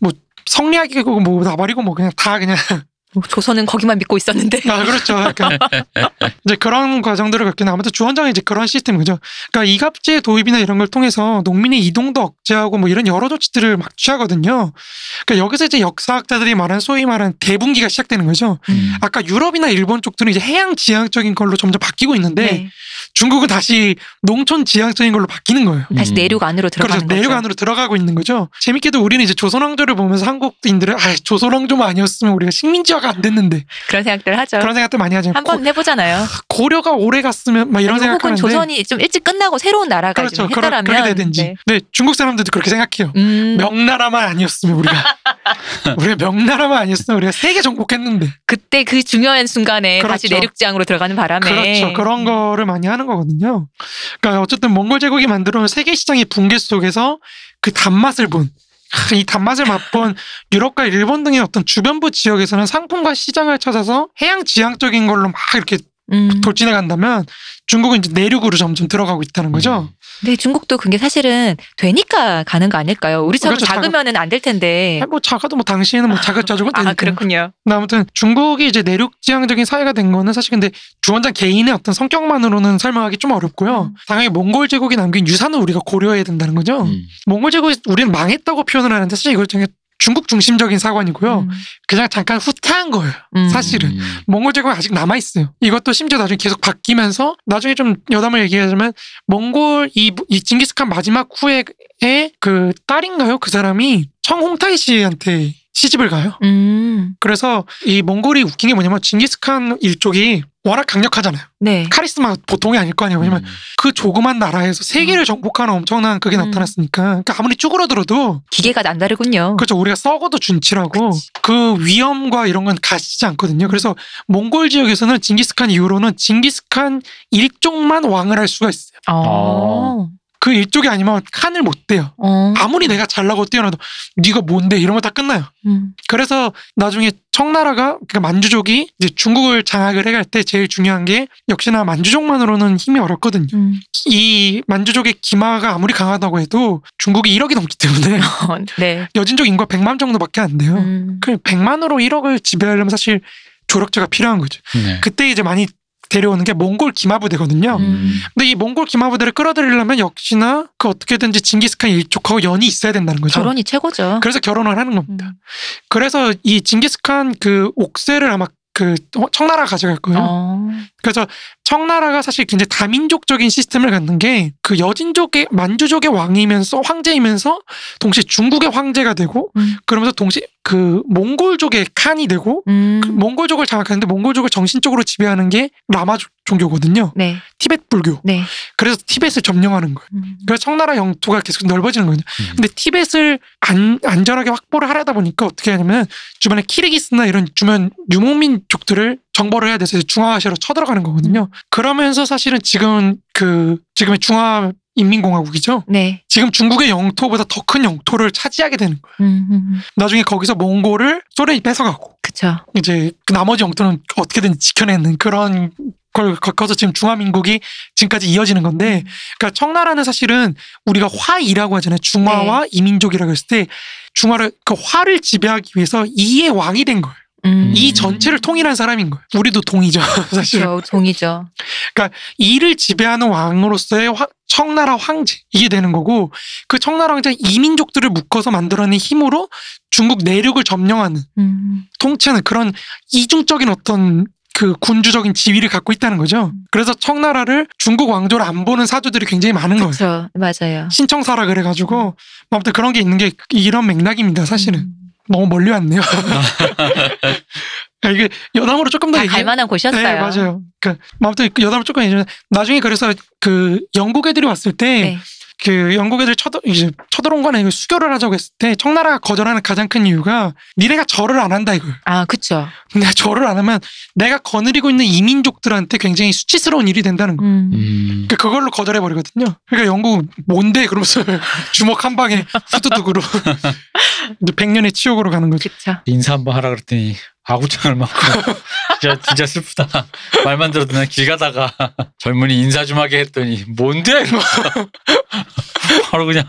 뭐 성리학이고 뭐 나발이고 뭐 그냥 다 그냥 뭐 조선은 거기만 믿고 있었는데. 아 그렇죠. 약간 이제 그런 과정들을 겪긴 아무튼 주원장이 이제 그런 시스템이죠. 그러니까 이갑제 도입이나 이런 걸 통해서 농민의 이동도 억제하고 뭐 이런 여러 조치들을 막 취하거든요. 그러니까 여기서 이제 역사학자들이 말한 소위 말하는 대분기가 시작되는 거죠. 음. 아까 유럽이나 일본 쪽들은 이제 해양 지향적인 걸로 점점 바뀌고 있는데 네. 중국은 다시 농촌 지향적인 걸로 바뀌는 거예요. 다시 음. 내륙 안으로 들어가는 그렇죠. 거죠. 내륙 안으로 들어가고 있는 거죠. 재밌게도 우리는 이제 조선 왕조를 보면서 한국인들은 아 조선 왕조만 아니었으면 우리가 식민지화 가 안 됐는데 그런 생각들 하죠. 그런 생각들 많이 하잖아요. 한번 해보잖아요. 고, 려가 오래 갔으면 막 이런 아니면 혹은 생각 하는데 조선이 좀 일찍 끝나고 새로운 나라가 그렇죠. 좀 했다라면 그렇게 되든지. 네. 네. 중국 사람들도 그렇게 생각해요. 음, 명나라만 아니었으면 우리가 우리가 명나라만 아니었으면 우리가 세계 정복했는데 그때 그 중요한 순간에 다시 그렇죠. 내륙 지향으로 들어가는 바람에 그렇죠. 그런 거를 많이 하는 거거든요. 그러니까 어쨌든 몽골 제국이 만들어온 세계 시장의 붕괴 속에서 그 단맛을 본. 아, 이 단맛을 맛본 유럽과 일본 등의 어떤 주변부 지역에서는 상품과 시장을 찾아서 해양 지향적인 걸로 막 이렇게 음. 돌진해 간다면 중국은 이제 내륙으로 점점 들어가고 있다는 거죠. 음. 근데 중국도 그게 사실은 되니까 가는 거 아닐까요? 우리처럼 그렇죠. 작으면은 안 될 텐데. 아니, 뭐 작아도 뭐 당시에는 뭐 자급자족은 되니까. 아 그렇군요. 근데 아무튼 중국이 이제 내륙 지향적인 사회가 된 거는 사실 근데 주원장 개인의 어떤 성격만으로는 설명하기 좀 어렵고요. 음. 당연히 몽골 제국이 남긴 유산을 우리가 고려해야 된다는 거죠. 음. 몽골 제국이 우리는 망했다고 표현을 하는데 사실 이거 되게 중국 중심적인 사관이고요. 음. 그냥 잠깐 후퇴한 거예요. 음. 사실은. 음. 몽골 제국은 아직 남아 있어요. 이것도 심지어 나중에 계속 바뀌면서 나중에 좀 여담을 얘기하자면 몽골 이, 이 징기스칸 마지막 후에 그 딸인가요? 그 사람이 청홍타이 씨한테 시집을 가요. 음. 그래서 이 몽골이 웃긴 게 뭐냐면 징기스칸 일족이 워낙 강력하잖아요. 네. 카리스마가 보통이 아닐 거 아니에요. 왜냐면 음. 그 조그만 나라에서 세계를 정복하는 엄청난 그게 음. 나타났으니까. 그러니까 아무리 쭈그러들어도 기계가 남다르군요. 그렇죠. 우리가 썩어도 준치라고 그치. 그 위험과 이런 건 가시지 않거든요. 그래서 몽골 지역에서는 징기스칸 이후로는 징기스칸 일족만 왕을 할 수가 있어요. 어. 그 일족이 아니면 칸을 못 대요. 어. 아무리 내가 잘나고 뛰어나도 네가 뭔데 이런 거 다 끝나요. 음. 그래서 나중에 청나라가 그러니까 만주족이 이제 중국을 장악을 해갈 때 제일 중요한 게 역시나 만주족만으로는 힘이 어렵거든요. 음. 이 만주족의 기마가 아무리 강하다고 해도 중국이 1억이 넘기 때문에 어, 네. 여진족 인구가 100만 정도밖에 안 돼요. 음. 그 100만으로 1억을 지배하려면 사실 조력자가 필요한 거죠. 네. 그때 이제 많이 데려오는 게 몽골 기마부대거든요. 음. 근데 이 몽골 기마부대를 끌어들이려면 역시나 그 어떻게든지 징기스칸 일족하고 연이 있어야 된다는 거죠. 결혼이 최고죠. 그래서 결혼을 하는 겁니다. 음. 그래서 이 징기스칸 그 옥새를 아마 그 청나라가 가져갈 거예요. 어. 그래서 청나라가 사실 굉장히 다민족적인 시스템을 갖는 게 그 여진족의 만주족의 왕이면서 황제이면서 동시에 중국의 황제가 되고 음. 그러면서 동시에 그 몽골족의 칸이 되고 음. 그 몽골족을 장악하는데 몽골족을 정신적으로 지배하는 게 라마 종교거든요. 네. 티베트 불교. 네. 그래서 티벳을 점령하는 거예요. 음. 그래서 청나라 영토가 계속 넓어지는 거예요. 음. 근데 티벳을 안, 안전하게 확보를 하려다 보니까 어떻게 하냐면 주변에 키르기스나 이런 주변 유목민족들을 정벌을 해야 돼서 중화아시아로 쳐들어가는 거거든요. 그러면서 사실은 지금 그 지금의 중화 인민공화국이죠. 네. 지금 중국의 영토보다 더 큰 영토를 차지하게 되는 거예요. 음. 음. 나중에 거기서 몽골을 소련이 뺏어가고 그쵸. 이제 그 나머지 영토는 어떻게든 지켜내는 그런 걸 겪어서 지금 중화민국이 지금까지 이어지는 건데, 그러니까 청나라는 사실은 우리가 화이라고 하잖아요. 중화와 이민족이라고 했을 때 중화를 그 화를 지배하기 위해서 이의 왕이 된 거예요. 음. 이 전체를 통일한 사람인 거예요. 우리도 동이죠, 사실. 그렇죠. 동이죠. 이를 지배하는 왕으로서의 화- 청나라 황제 이게 되는 거고 그 청나라 황제 이민족들을 묶어서 만들어낸 힘으로 중국 내륙을 점령하는 음. 통치하는 그런 이중적인 어떤 그 군주적인 지위를 갖고 있다는 거죠. 그래서 청나라를 중국 왕조를 안 보는 사주들이 굉장히 많은 거예요. 그렇죠. 맞아요. 신청사라 그래가지고 아무튼 그런 게 있는 게 이런 맥락입니다. 사실은 음. 너무 멀리 왔네요. 이게 여담으로 조금 더 다 얘기. 갈만한 곳이었어요. 네 맞아요. 그 아무튼 그 여담을 조금 얘기하면 나중에 그래서 그 영국 애들이 왔을 때. 네. 그 영국 애들 쳐들 이제 쳐들어온 거는 이거 수교를 하자고 했을 때 청나라가 거절하는 가장 큰 이유가 니네가 절을 안 한다 이거예요. 아, 그쵸. 근데 절을 안 하면 내가 거느리고 있는 이민족들한테 굉장히 수치스러운 일이 된다는 거. 음. 음. 그 그걸로 거절해 버리거든요. 그러니까 영국 뭔데 그러면서 주먹 한 방에 후두둑으로 백년의 치욕으로 가는 거죠. 그쵸. 인사 한번 하라 그랬더니 아구창을 맞고 진짜 진짜 슬프다. 말만 들어도 난 길 가다가 젊은이 인사 좀 하게 했더니 뭔데? 이러면서 바로 그냥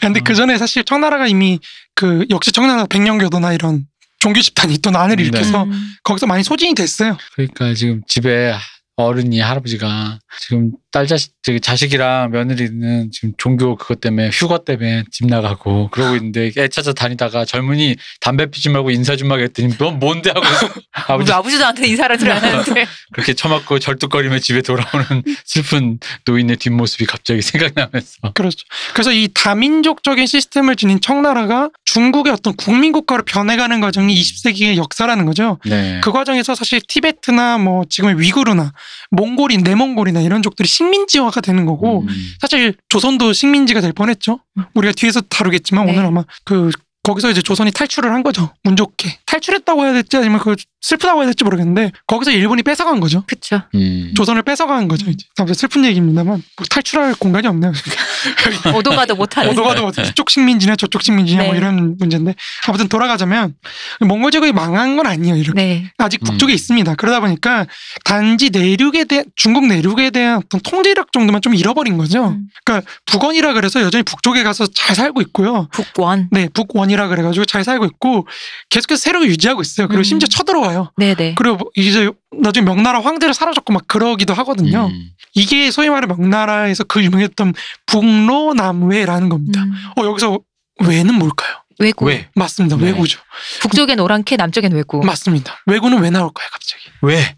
근데 음. 그 전에 사실 청나라가 이미 그 역시 청나라 백년교도나 이런 종교 집단이 또 난을 네. 일으켜서 음. 거기서 많이 소진이 됐어요. 그러니까 지금 집에 어른이 할아버지가 지금 딸 자식 저기 자식이랑 며느리는 지금 종교 그것 때문에 휴거 때문에 집 나가고 그러고 있는데 애 찾아 다니다가 젊은이 담배 피지 말고 인사 좀 하겠더니 넌 뭔데 하고 아버지 우리 아버지도 나한테 인사를 드렸는데. 그렇게 처맞고 절뚝거리며 집에 돌아오는 슬픈 노인의 뒷모습이 갑자기 생각나면서 그렇죠. 그래서 이 다민족적인 시스템을 지닌 청나라가 중국의 어떤 국민 국가로 변해가는 과정이 20세기의 역사라는 거죠. 네. 그 과정에서 사실 티베트나 뭐 지금의 위구르나 몽골인, 내몽골이나 이런 족들이 식민지화가 되는 거고 음. 사실 조선도 식민지가 될 뻔했죠. 우리가 뒤에서 다루겠지만 네. 오늘 아마 그 거기서 이제 조선이 탈출을 한 거죠. 운 좋게 탈출했다고 해야 될지 아니면 그 슬프다고 해야 될지 모르겠는데 거기서 일본이 뺏어간 거죠. 그쵸. 음. 조선을 뺏어간 거죠. 이제 아무튼 슬픈 얘기입니다만 뭐 탈출할 공간이 없네요. 오도 가도 못하는. 어디 가도 뭐 이쪽 식민지냐 저쪽 식민지냐 뭐 네. 이런 문제인데 아무튼 돌아가자면 몽골 제국이 망한 건 아니에요. 이렇게 네. 아직 음. 북쪽에 있습니다. 그러다 보니까 단지 내륙에 대한 중국 내륙에 대한 어떤 통제력 정도만 좀 잃어버린 거죠. 음. 그러니까 북원이라 그래서 여전히 북쪽에 가서 잘 살고 있고요. 북원. 네, 북원이 라 그래가지고 잘 살고 있고 계속해서 새로 유지하고 있어요. 그리고 음. 심지어 쳐들어와요. 네네. 그리고 뭐 이제 나중에 명나라 황제로 사라졌고 막 그러기도 하거든요. 음. 이게 소위 말하는 명나라에서 그 유명했던 북로남외라는 겁니다. 음. 어 여기서 외는 뭘까요? 외구. 왜? 맞습니다. 네. 외구죠. 북쪽엔 오랑캐, 남쪽엔 외구. 맞습니다. 외구는 왜 나올까요, 갑자기? 왜?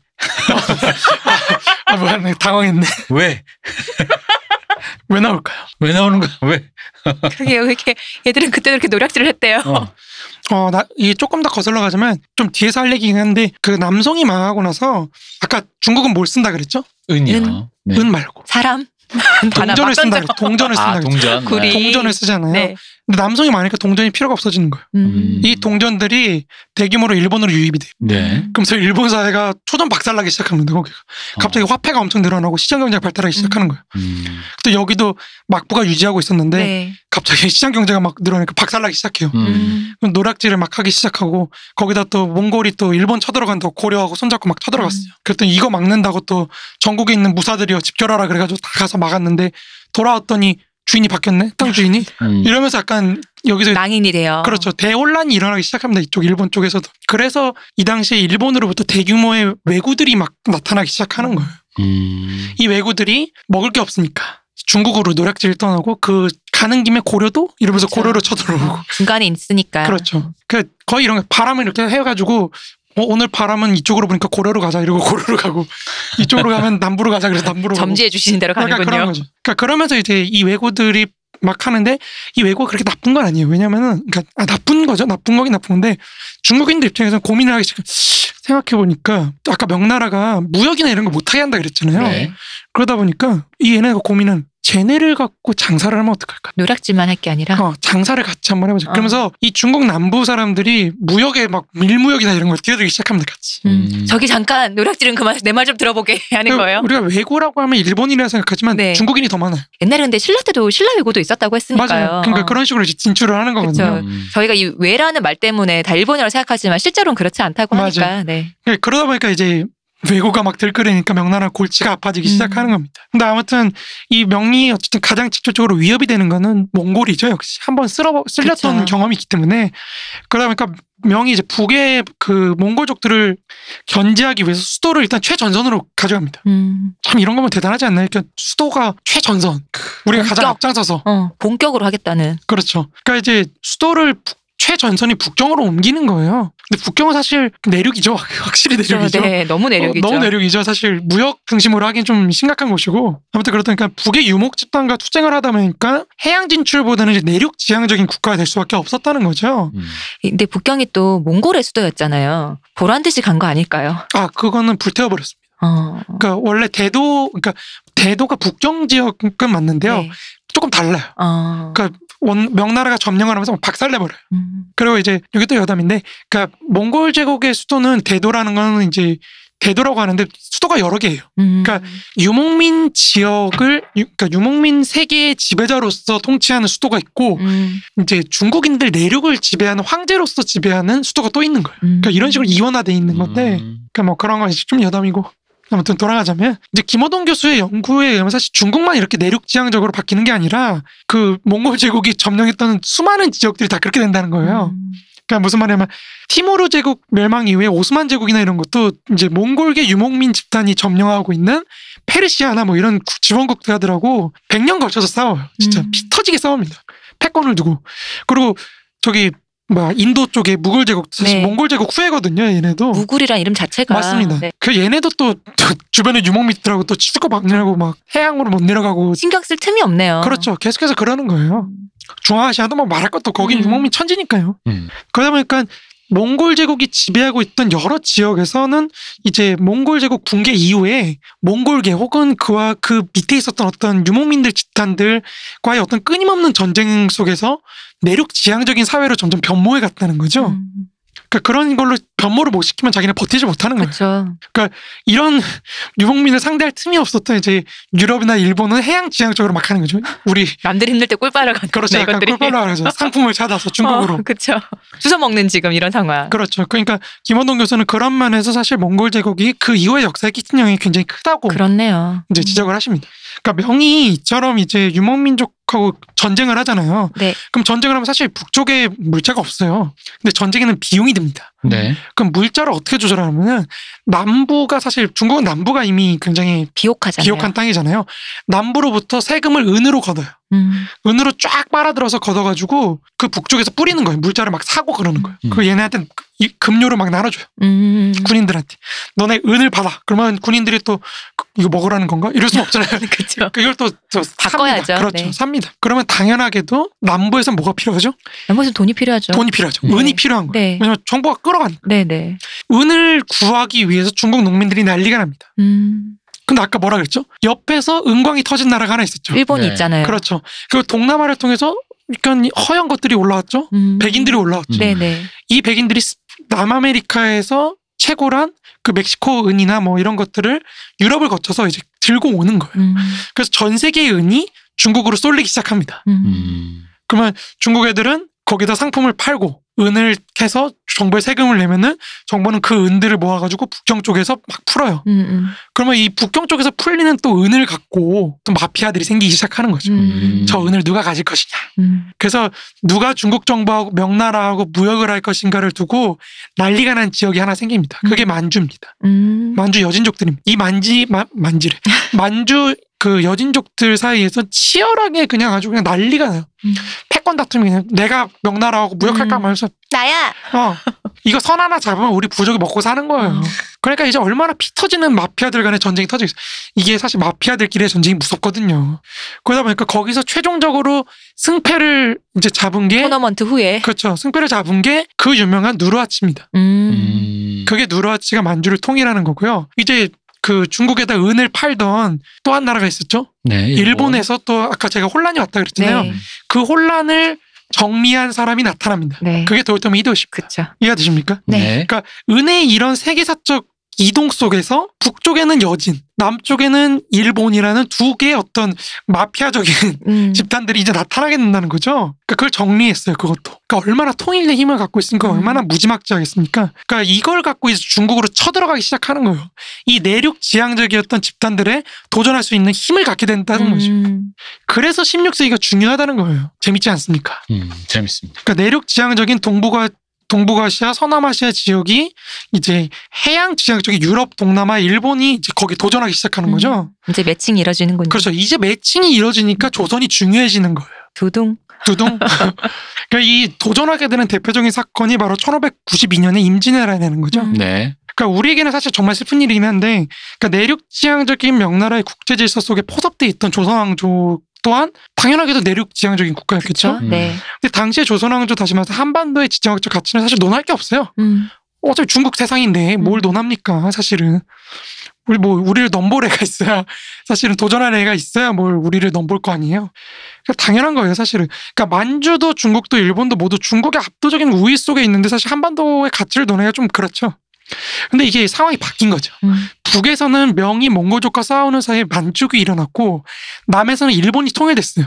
아, 뭐야, 네, 당황했네. 왜? 왜 나올까요? 왜 나오는 거야? 왜? 그게 왜 이렇게 얘들은 그때 그렇게 노략질을 했대요. 어. 어, 나, 이 조금 더 거슬러 가자면 좀 뒤에서 할 얘기긴 한데 그 남성이 망하고 나서 아까 중국은 뭘 쓴다 그랬죠? 은이요. 은. 네. 은 말고. 사람. 동전을 쓴다. 동전을 쓴다 아 그랬죠. 동전. 구리. 네. 동전을 쓰잖아요. 네. 근데 남성이 많으니까 동전이 필요가 없어지는 거예요. 음. 이 동전들이 대규모로 일본으로 유입이 돼요. 네. 그러면서 일본 사회가 초전 박살나기 시작합니다. 거기가. 갑자기 화폐가 엄청 늘어나고 시장 경제가 발달하기 시작하는 거예요. 음. 또 여기도 막부가 유지하고 있었는데 네. 갑자기 시장 경제가 막 늘어나니까 박살나기 시작해요. 음. 음. 그럼 노략질을 막 하기 시작하고 거기다 또 몽골이 또 일본 쳐들어간다고 고려하고 손잡고 막 쳐들어갔어요. 음. 그랬더니 이거 막는다고 또 전국에 있는 무사들이요 집결하라 그래가지고 다 가서 막았는데 돌아왔더니 주인이 바뀌었네 땅 주인이 음. 이러면서 약간 여기서 낭인이 돼요. 그렇죠 대혼란이 일어나기 시작합니다 이쪽 일본 쪽에서도 그래서 이 당시에 일본으로부터 대규모의 왜구들이 막 나타나기 시작하는 거예요. 음. 이 왜구들이 먹을 게 없으니까 중국으로 노략질 떠나고 그 가는 김에 고려도 이러면서 그렇죠. 고려로 쳐들어오고 어, 중간에 있으니까. 그렇죠. 그 거의 이런 거 바람을 이렇게 해가지고 어, 오늘 바람은 이쪽으로 보니까 고려로 가자 이러고 고려로 가고 이쪽으로 가면 남부로 가자 그래서 남부로 점지해 주시는 대로 그러니까 그런 가는군요. 거죠. 그러니까 그러면서 이제 이 왜구들이 막 하는데 이 왜구가 그렇게 나쁜 건 아니에요. 왜냐면은 그러니까 아, 나쁜 거죠. 나쁜 거긴 나쁜 건데 중국인들 입장에서는 고민을 하기 시작. 생각해 보니까 아까 명나라가 무역이나 이런 거 못하게 한다 그랬잖아요. 네. 그러다 보니까 이 얘네가 고민은 쟤네를 갖고 장사를 하면 어떡할까? 노략질만 할 게 아니라 어, 장사를 같이 한번 해보자. 어. 그러면서 이 중국 남부 사람들이 무역에 막 밀무역이나 이런 걸 뛰어들기 시작합니다, 같이. 음, 음. 저기 잠깐 노략질은 그만 내 말 좀 들어보게 하는 거예요. 우리가 외고라고 하면 일본이라 생각하지만 네. 중국인이 더 많아요. 옛날에 근데 신라 때도 신라 외고도 있었다고 했으니까요. 맞아요. 그러니까 어. 그런 식으로 이제 진출을 하는 거거든요. 음. 저희가 이 외라는 말 때문에 다 일본이라고 생각하지만 실제로는 그렇지 않다고 맞아요. 하니까 네. 네, 그러다 보니까 이제 왜고가 막 들끓으니까 명나라 골치가 아파지기 음. 시작하는 겁니다. 근데 아무튼 이 명이 어쨌든 가장 직접적으로 위협이 되는 거는 몽골이죠. 역시 한번 쓸어 쓸렸던 그쵸. 경험이 있기 때문에 그러다 보니까 명이 이제 북의 그 몽골족들을 견제하기 위해서 수도를 일단 최전선으로 가져갑니다. 음. 참 이런 거면 대단하지 않나요? 그러니까 수도가 최전선. 우리가 가장 본격. 앞장서서 어, 본격으로 하겠다는. 그렇죠. 그러니까 이제 수도를 북- 최전선이 북경으로 옮기는 거예요. 근데 북경은 사실 내륙이죠. 확실히 내륙이죠. 네, 너무 내륙이죠. 어, 너무 내륙이죠. 사실 무역 중심으로 하긴 좀 심각한 곳이고 아무튼 그렇다니까 북의 유목 집단과 투쟁을 하다 보니까 해양 진출보다는 이제 내륙 지향적인 국가가 될 수밖에 없었다는 거죠. 음. 근데 북경이 또 몽골의 수도였잖아요. 보란 듯이 간 거 아닐까요? 아 그거는 불태워버렸습니다. 어. 그러니까 원래 대도 그러니까 대도가 북경 지역은 맞는데요. 네. 조금 달라요. 어. 그러니까 원, 명나라가 점령을 하면서 박살내 버려요. 음. 그리고 이제 여기 또 여담인데, 그러니까 몽골 제국의 수도는 대도라는 거는 이제 대도라고 하는데 수도가 여러 개예요. 음. 그러니까 유목민 지역을 유- 그러니까 유목민 세계의 지배자로서 통치하는 수도가 있고 음. 이제 중국인들 내륙을 지배하는 황제로서 지배하는 수도가 또 있는 거예요. 음. 그러니까 이런 식으로 이원화돼 있는 건데, 음. 그러니까 뭐 그런 건 이제 좀 여담이고. 아무튼 돌아가자면 이제 김호동 교수의 연구에 의하면 사실 중국만 이렇게 내륙 지향적으로 바뀌는 게 아니라 그 몽골 제국이 점령했던 수많은 지역들이 다 그렇게 된다는 거예요. 음. 그러니까 무슨 말이냐면 티모르 제국 멸망 이후에 오스만 제국이나 이런 것도 이제 몽골계 유목민 집단이 점령하고 있는 페르시아나 뭐 이런 국- 지원국가들하고 100년 걸쳐서 싸워요. 진짜 음. 피 터지게 싸웁니다. 패권을 두고 그리고 저기 뭐 인도 쪽에 무굴 제국 사실 네. 몽골 제국 후예거든요. 얘네도 무굴이란 이름 자체가 맞습니다. 네. 그 얘네도 또, 또 주변에 유목민들하고 또 치고 막느라고 막 해양으로 못 내려가고 신경 쓸 틈이 없네요. 그렇죠. 계속해서 그러는 거예요. 음. 중앙아시아도 뭐 말할 것도 거긴 음. 유목민 천지니까요. 음. 그러다 보니까 몽골 제국이 지배하고 있던 여러 지역에서는 이제 몽골 제국 붕괴 이후에 몽골계 혹은 그와 그 밑에 있었던 어떤 유목민들 집단들과의 어떤 끊임없는 전쟁 속에서 내륙 지향적인 사회로 점점 변모해 갔다는 거죠. 음. 그러니까 그런 걸로 변모를 못 시키면 자기네 버티지 못하는 거예요. 그렇죠. 이런 유목민을 상대할 틈이 없었던 이제 유럽이나 일본은 해양 지향적으로 막 하는 거죠. 우리 남들 힘들 때 꿀빨을 가는 그렇죠. 약간. 꿀빨로 하죠. 상품을 찾아서 중국으로. 어, 그렇죠. 주워 먹는 지금 이런 상황. 그렇죠. 그러니까 김원동 교수는 그런 면에서 사실 몽골 제국이 그 이후에 역사에 끼친 영향이 굉장히 크다고 그렇네요. 이제 지적을 하십니다. 그러니까 명이 이처럼 이제 유목민족하고 전쟁을 하잖아요. 네. 그럼 전쟁을 하면 사실 북쪽에 물자가 없어요. 근데 전쟁에는 비용이 듭니다. 네. 그럼 물자를 어떻게 조절하냐면은 남부가 사실 중국은 남부가 이미 굉장히 비옥하잖아요. 비옥한 땅이잖아요. 남부로부터 세금을 은으로 걷어요. 음. 은으로 쫙 빨아들어서 걷어가지고 그 북쪽에서 뿌리는 거예요. 물자를 막 사고 그러는 거예요. 음. 그 얘네한테 이 금료를 막 나눠줘요. 음. 군인들한테. 너네 은을 받아. 그러면 군인들이 또 그- 이거 먹으라는 건가? 이럴 수는 없잖아요. 그렇죠. 이걸 또, 또 바꿔야죠. 삽니다. 그렇죠. 네. 삽니다. 그러면 당연하게도 남부에서 뭐가 필요하죠? 무슨 돈이 필요하죠. 돈이 필요하죠. 네. 은이 필요한 거예요. 네. 왜냐면 정부가 끌어가니까. 네네. 은을 구하기 위해서 중국 농민들이 난리가 납니다. 음. 근데 아까 뭐라 그랬죠? 옆에서 은광이 터진 나라가 하나 있었죠. 일본이 네. 있잖아요. 그렇죠. 그 동남아를 통해서 약간 허연 것들이 올라왔죠. 음. 백인들이 올라왔죠. 음. 네네. 이 백인들이 스- 남아메리카에서 최고란 그 멕시코 은이나 뭐 이런 것들을 유럽을 거쳐서 이제 들고 오는 거예요. 음. 그래서 전 세계의 은이 중국으로 쏠리기 시작합니다. 음. 음. 그러면 중국 애들은 거기다 상품을 팔고 은을 해서 정부에 세금을 내면은 정부는 그 은들을 모아가지고 북경 쪽에서 막 풀어요. 음. 음. 그러면 이 북경 쪽에서 풀리는 또 은을 갖고 또 마피아들이 생기기 시작하는 거죠. 음. 저 은을 누가 가질 것이냐. 음. 그래서 누가 중국 정부하고 명나라하고 무역을 할 것인가를 두고 난리가 난 지역이 하나 생깁니다. 그게 만주입니다. 음. 만주 여진족들입니다. 이 만지 마, 만지래. 만주 그 여진족들 사이에서 치열하게 그냥 아주 그냥 난리가 나요. 음. 패권 다툼이 그냥 내가 명나라하고 무역할까 음. 말면서 나야. 어 이거 선 하나 잡으면 우리 부족이 먹고 사는 거예요. 어. 그러니까 이제 얼마나 피 터지는 마피아들 간의 전쟁이 터지겠어. 이게 사실 마피아들끼리의 전쟁이 무섭거든요. 그러다 보니까 거기서 최종적으로 승패를 이제 잡은 게 토너먼트 후에. 그렇죠. 승패를 잡은 게 그 유명한 누르하치입니다. 음. 음. 그게 누르하치가 만주를 통일하는 거고요. 이제 그 중국에다 은을 팔던 또 한 나라가 있었죠. 네. 일본 에서 또 아까 제가 혼란이 왔다 그랬잖아요. 네. 그 혼란을 정리한 사람이 나타납니다. 네. 그게 도요토미 히데요시. 그쵸. 이해되십니까? 네. 네. 은의 이런 세계사적 이동 속에서 북쪽에는 여진, 남쪽에는 일본이라는 두 개의 어떤 마피아적인 음. 집단들이 이제 나타나게 된다는 거죠. 그러니까 그걸 정리했어요, 그것도. 그러니까 얼마나 통일의 힘을 갖고 있으니까 음. 얼마나 무지막지하겠습니까? 그러니까 이걸 갖고 이제 중국으로 쳐들어가기 시작하는 거예요. 이 내륙 지향적이었던 집단들에 도전할 수 있는 힘을 갖게 된다는 거죠. 음. 그래서 16세기가 중요하다는 거예요. 재밌지 않습니까? 음, 재밌습니다. 그러니까 내륙 지향적인 동북아 동북아시아, 서남아시아 지역이 이제 해양 지향적인 유럽, 동남아, 일본이 이제 거기 도전하기 시작하는 음. 거죠. 이제 매칭이 이뤄지는군요. 그렇죠. 이제 매칭이 이루어지니까 조선이 중요해지는 거예요. 두둥. 두둥. 그러니까 이 도전하게 되는 대표적인 사건이 바로 1592년에 임진왜란이라는 거죠. 음. 네. 그러니까 우리에게는 사실 정말 슬픈 일이긴 한데, 그러니까 내륙 지향적인 명나라의 국제 질서 속에 포섭돼 있던 조선 왕조 또한 당연하게도 내륙 지향적인 국가였겠죠. 음. 네. 근데 당시에 조선왕조 다시 말해서 한반도의 지정학적 가치는 사실 논할 게 없어요. 음. 어차피 중국 세상인데 뭘 음. 논합니까? 사실은 우리 뭐 우리를 넘볼 애가 있어야 사실은 도전할 애가 있어야 뭘 우리를 넘볼 거 아니에요. 그러니까 당연한 거예요, 사실은. 그러니까 만주도 중국도 일본도 모두 중국의 압도적인 우위 속에 있는데 사실 한반도의 가치를 논하기가 좀 그렇죠. 근데 이게 상황이 바뀐 거죠. 음. 북에서는 명이 몽고족과 싸우는 사이에 만주국이 일어났고 남에서는 일본이 통일됐어요.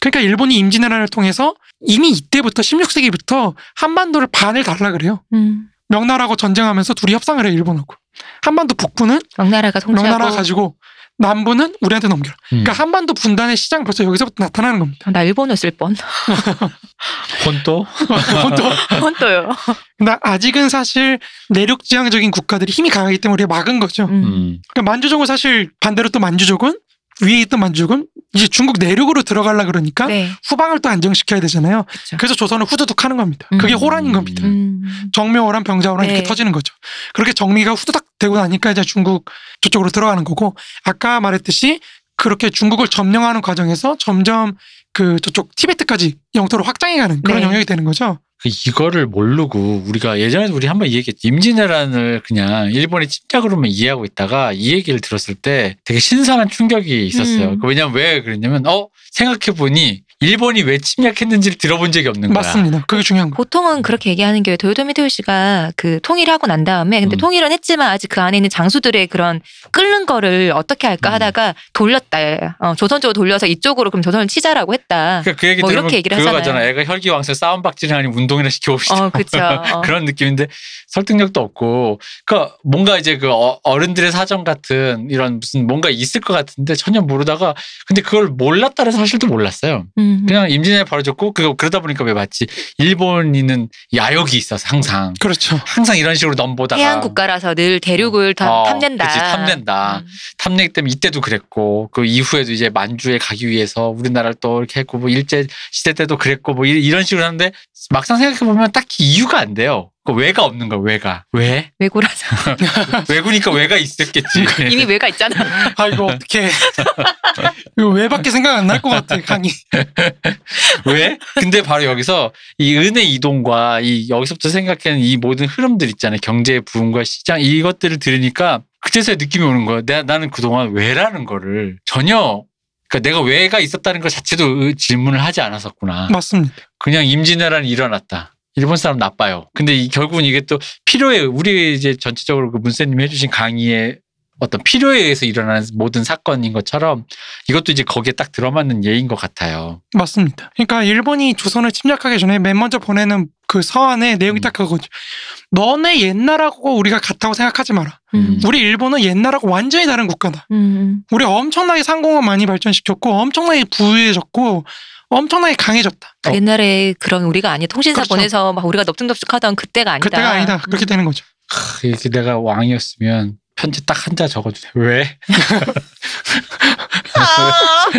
그러니까 일본이 임진왜란을 통해서 이미 이때부터 16세기부터 한반도를 반을 달라 그래요. 음. 명나라하고 전쟁하면서 둘이 협상을 해요 일본하고 한반도 북부는 명나라가 통치하고 명나라가 가지고 남부는 우리한테 넘겨라 음. 그러니까 한반도 분단의 시장 벌써 여기서부터 나타나는 겁니다 나 일본어 쓸 뻔. 혼또? 혼또 혼또요. 근데 아직은 사실 내륙 지향적인 국가들이 힘이 강하기 때문에 우리가 막은 거죠 음. 음. 그러니까 만주족은 사실 반대로 또 만주족은 위에 있던 만주족은 이제 중국 내륙으로 들어가려 그러니까 네. 후방을 또 안정시켜야 되잖아요 그렇죠. 그래서 조선은 후두둑 하는 겁니다 그게 음. 호란인 겁니다 음. 정묘호란, 병자호란 네. 이렇게 터지는 거죠. 그렇게 정미가 후두닥 되고 나니까 이제 중국 저쪽으로 들어가는 거고 아까 말했듯이 그렇게 중국을 점령하는 과정에서 점점 그 저쪽 티베트까지 영토를 확장해가는 그런 네. 영역이 되는 거죠. 그 이거를 모르고 우리가 예전에 우리 한번 얘기했지 임진왜란을 그냥 일본의 침략으로만 이해하고 있다가 이 얘기를 들었을 때 되게 신선한 충격이 있었어요. 음. 그 왜냐면 왜 그랬냐면 어 생각해 보니 일본이 왜 침략했는지를 들어본 적이 없는 거야. 맞습니다. 그게 중요한 거. 보통은 그렇게 얘기하는 게 도요토미 토요시가 그 통일하고 난 다음에 근데 음. 통일은 했지만 아직 그 안에 있는 장수들의 그런 끓는 거를 어떻게 할까 음. 하다가 돌렸다. 어, 조선 쪽으로 돌려서 이쪽으로 그럼 조선을 치자라고 했다. 그러니까 그 얘기 뭐 이렇게 얘기를 그거 하잖아요. 같잖아. 애가 혈기왕성 싸움박질을 하니 운동이나 시켜봅시다. 어, 그쵸. 어. 그런 느낌인데 설득력도 없고 그러니까 뭔가 이제 그 어- 어른들의 사정 같은 이런 무슨 뭔가 있을 것 같은데 전혀 모르다가 근데 그걸 몰랐다는 사실도 몰랐어요. 음. 그냥 임진왜란이 벌어졌고 그거 그러다 보니까 왜 맞지? 일본인은 야욕이 있어서 항상 그렇죠. 항상 이런 식으로 넘보다가 해양 국가라서 늘 대륙을 다 어, 탐낸다. 그치, 탐낸다. 음. 탐내기 때문에 이때도 그랬고 그 이후에도 이제 만주에 가기 위해서 우리나라를 또 이렇게 했고 뭐 일제 시대 때도 그랬고 뭐 이- 이런 식으로 하는데 막상 생각해 보면 딱히 이유가 안 돼요. 그 왜가 없는 거야. 왜가 왜? 왜고라서 왜구니까 왜가 있었겠지. 이미 왜가 있잖아. 아 이거 어떻게 이거 왜밖에 생각 안 날 것 같아 강의. 왜? 근데 바로 여기서 이 은의 이동과 이 여기서부터 생각하는 이 모든 흐름들 있잖아요. 경제의 부흥과 시장 이것들을 들으니까 그때서야 느낌이 오는 거야. 내가 나는 그동안 왜라는 거를 전혀 그러니까 내가 왜가 있었다는 것 자체도 질문을 하지 않았었구나. 맞습니다. 그냥 임진왜란이 일어났다. 일본 사람 나빠요. 근데 이 결국은 이게 또 필요에 우리 이제 전체적으로 그 문세님이 해주신 강의에 어떤 필요에 의해서 일어나는 모든 사건인 것처럼 이것도 이제 거기에 딱 들어맞는 예인 것 같아요. 맞습니다. 그러니까 일본이 조선을 침략하기 전에 맨 먼저 보내는 그 서한의 내용이 음. 딱 그거죠. 너네 옛날하고 우리가 같다고 생각하지 마라. 음. 우리 일본은 옛날하고 완전히 다른 국가다. 음. 우리 엄청나게 상공업 많이 발전시켰고 엄청나게 부유해졌고 엄청나게 강해졌다. 그 옛날에 그런 우리가 아니 통신사 그렇죠. 보내서 막 우리가 넙죽넙죽하던 그때가 아니다. 그때가 아니다. 그렇게 음. 되는 거죠. 크, 이렇게 내가 왕이었으면 편지 딱 한자 적어주세요. 왜? 아,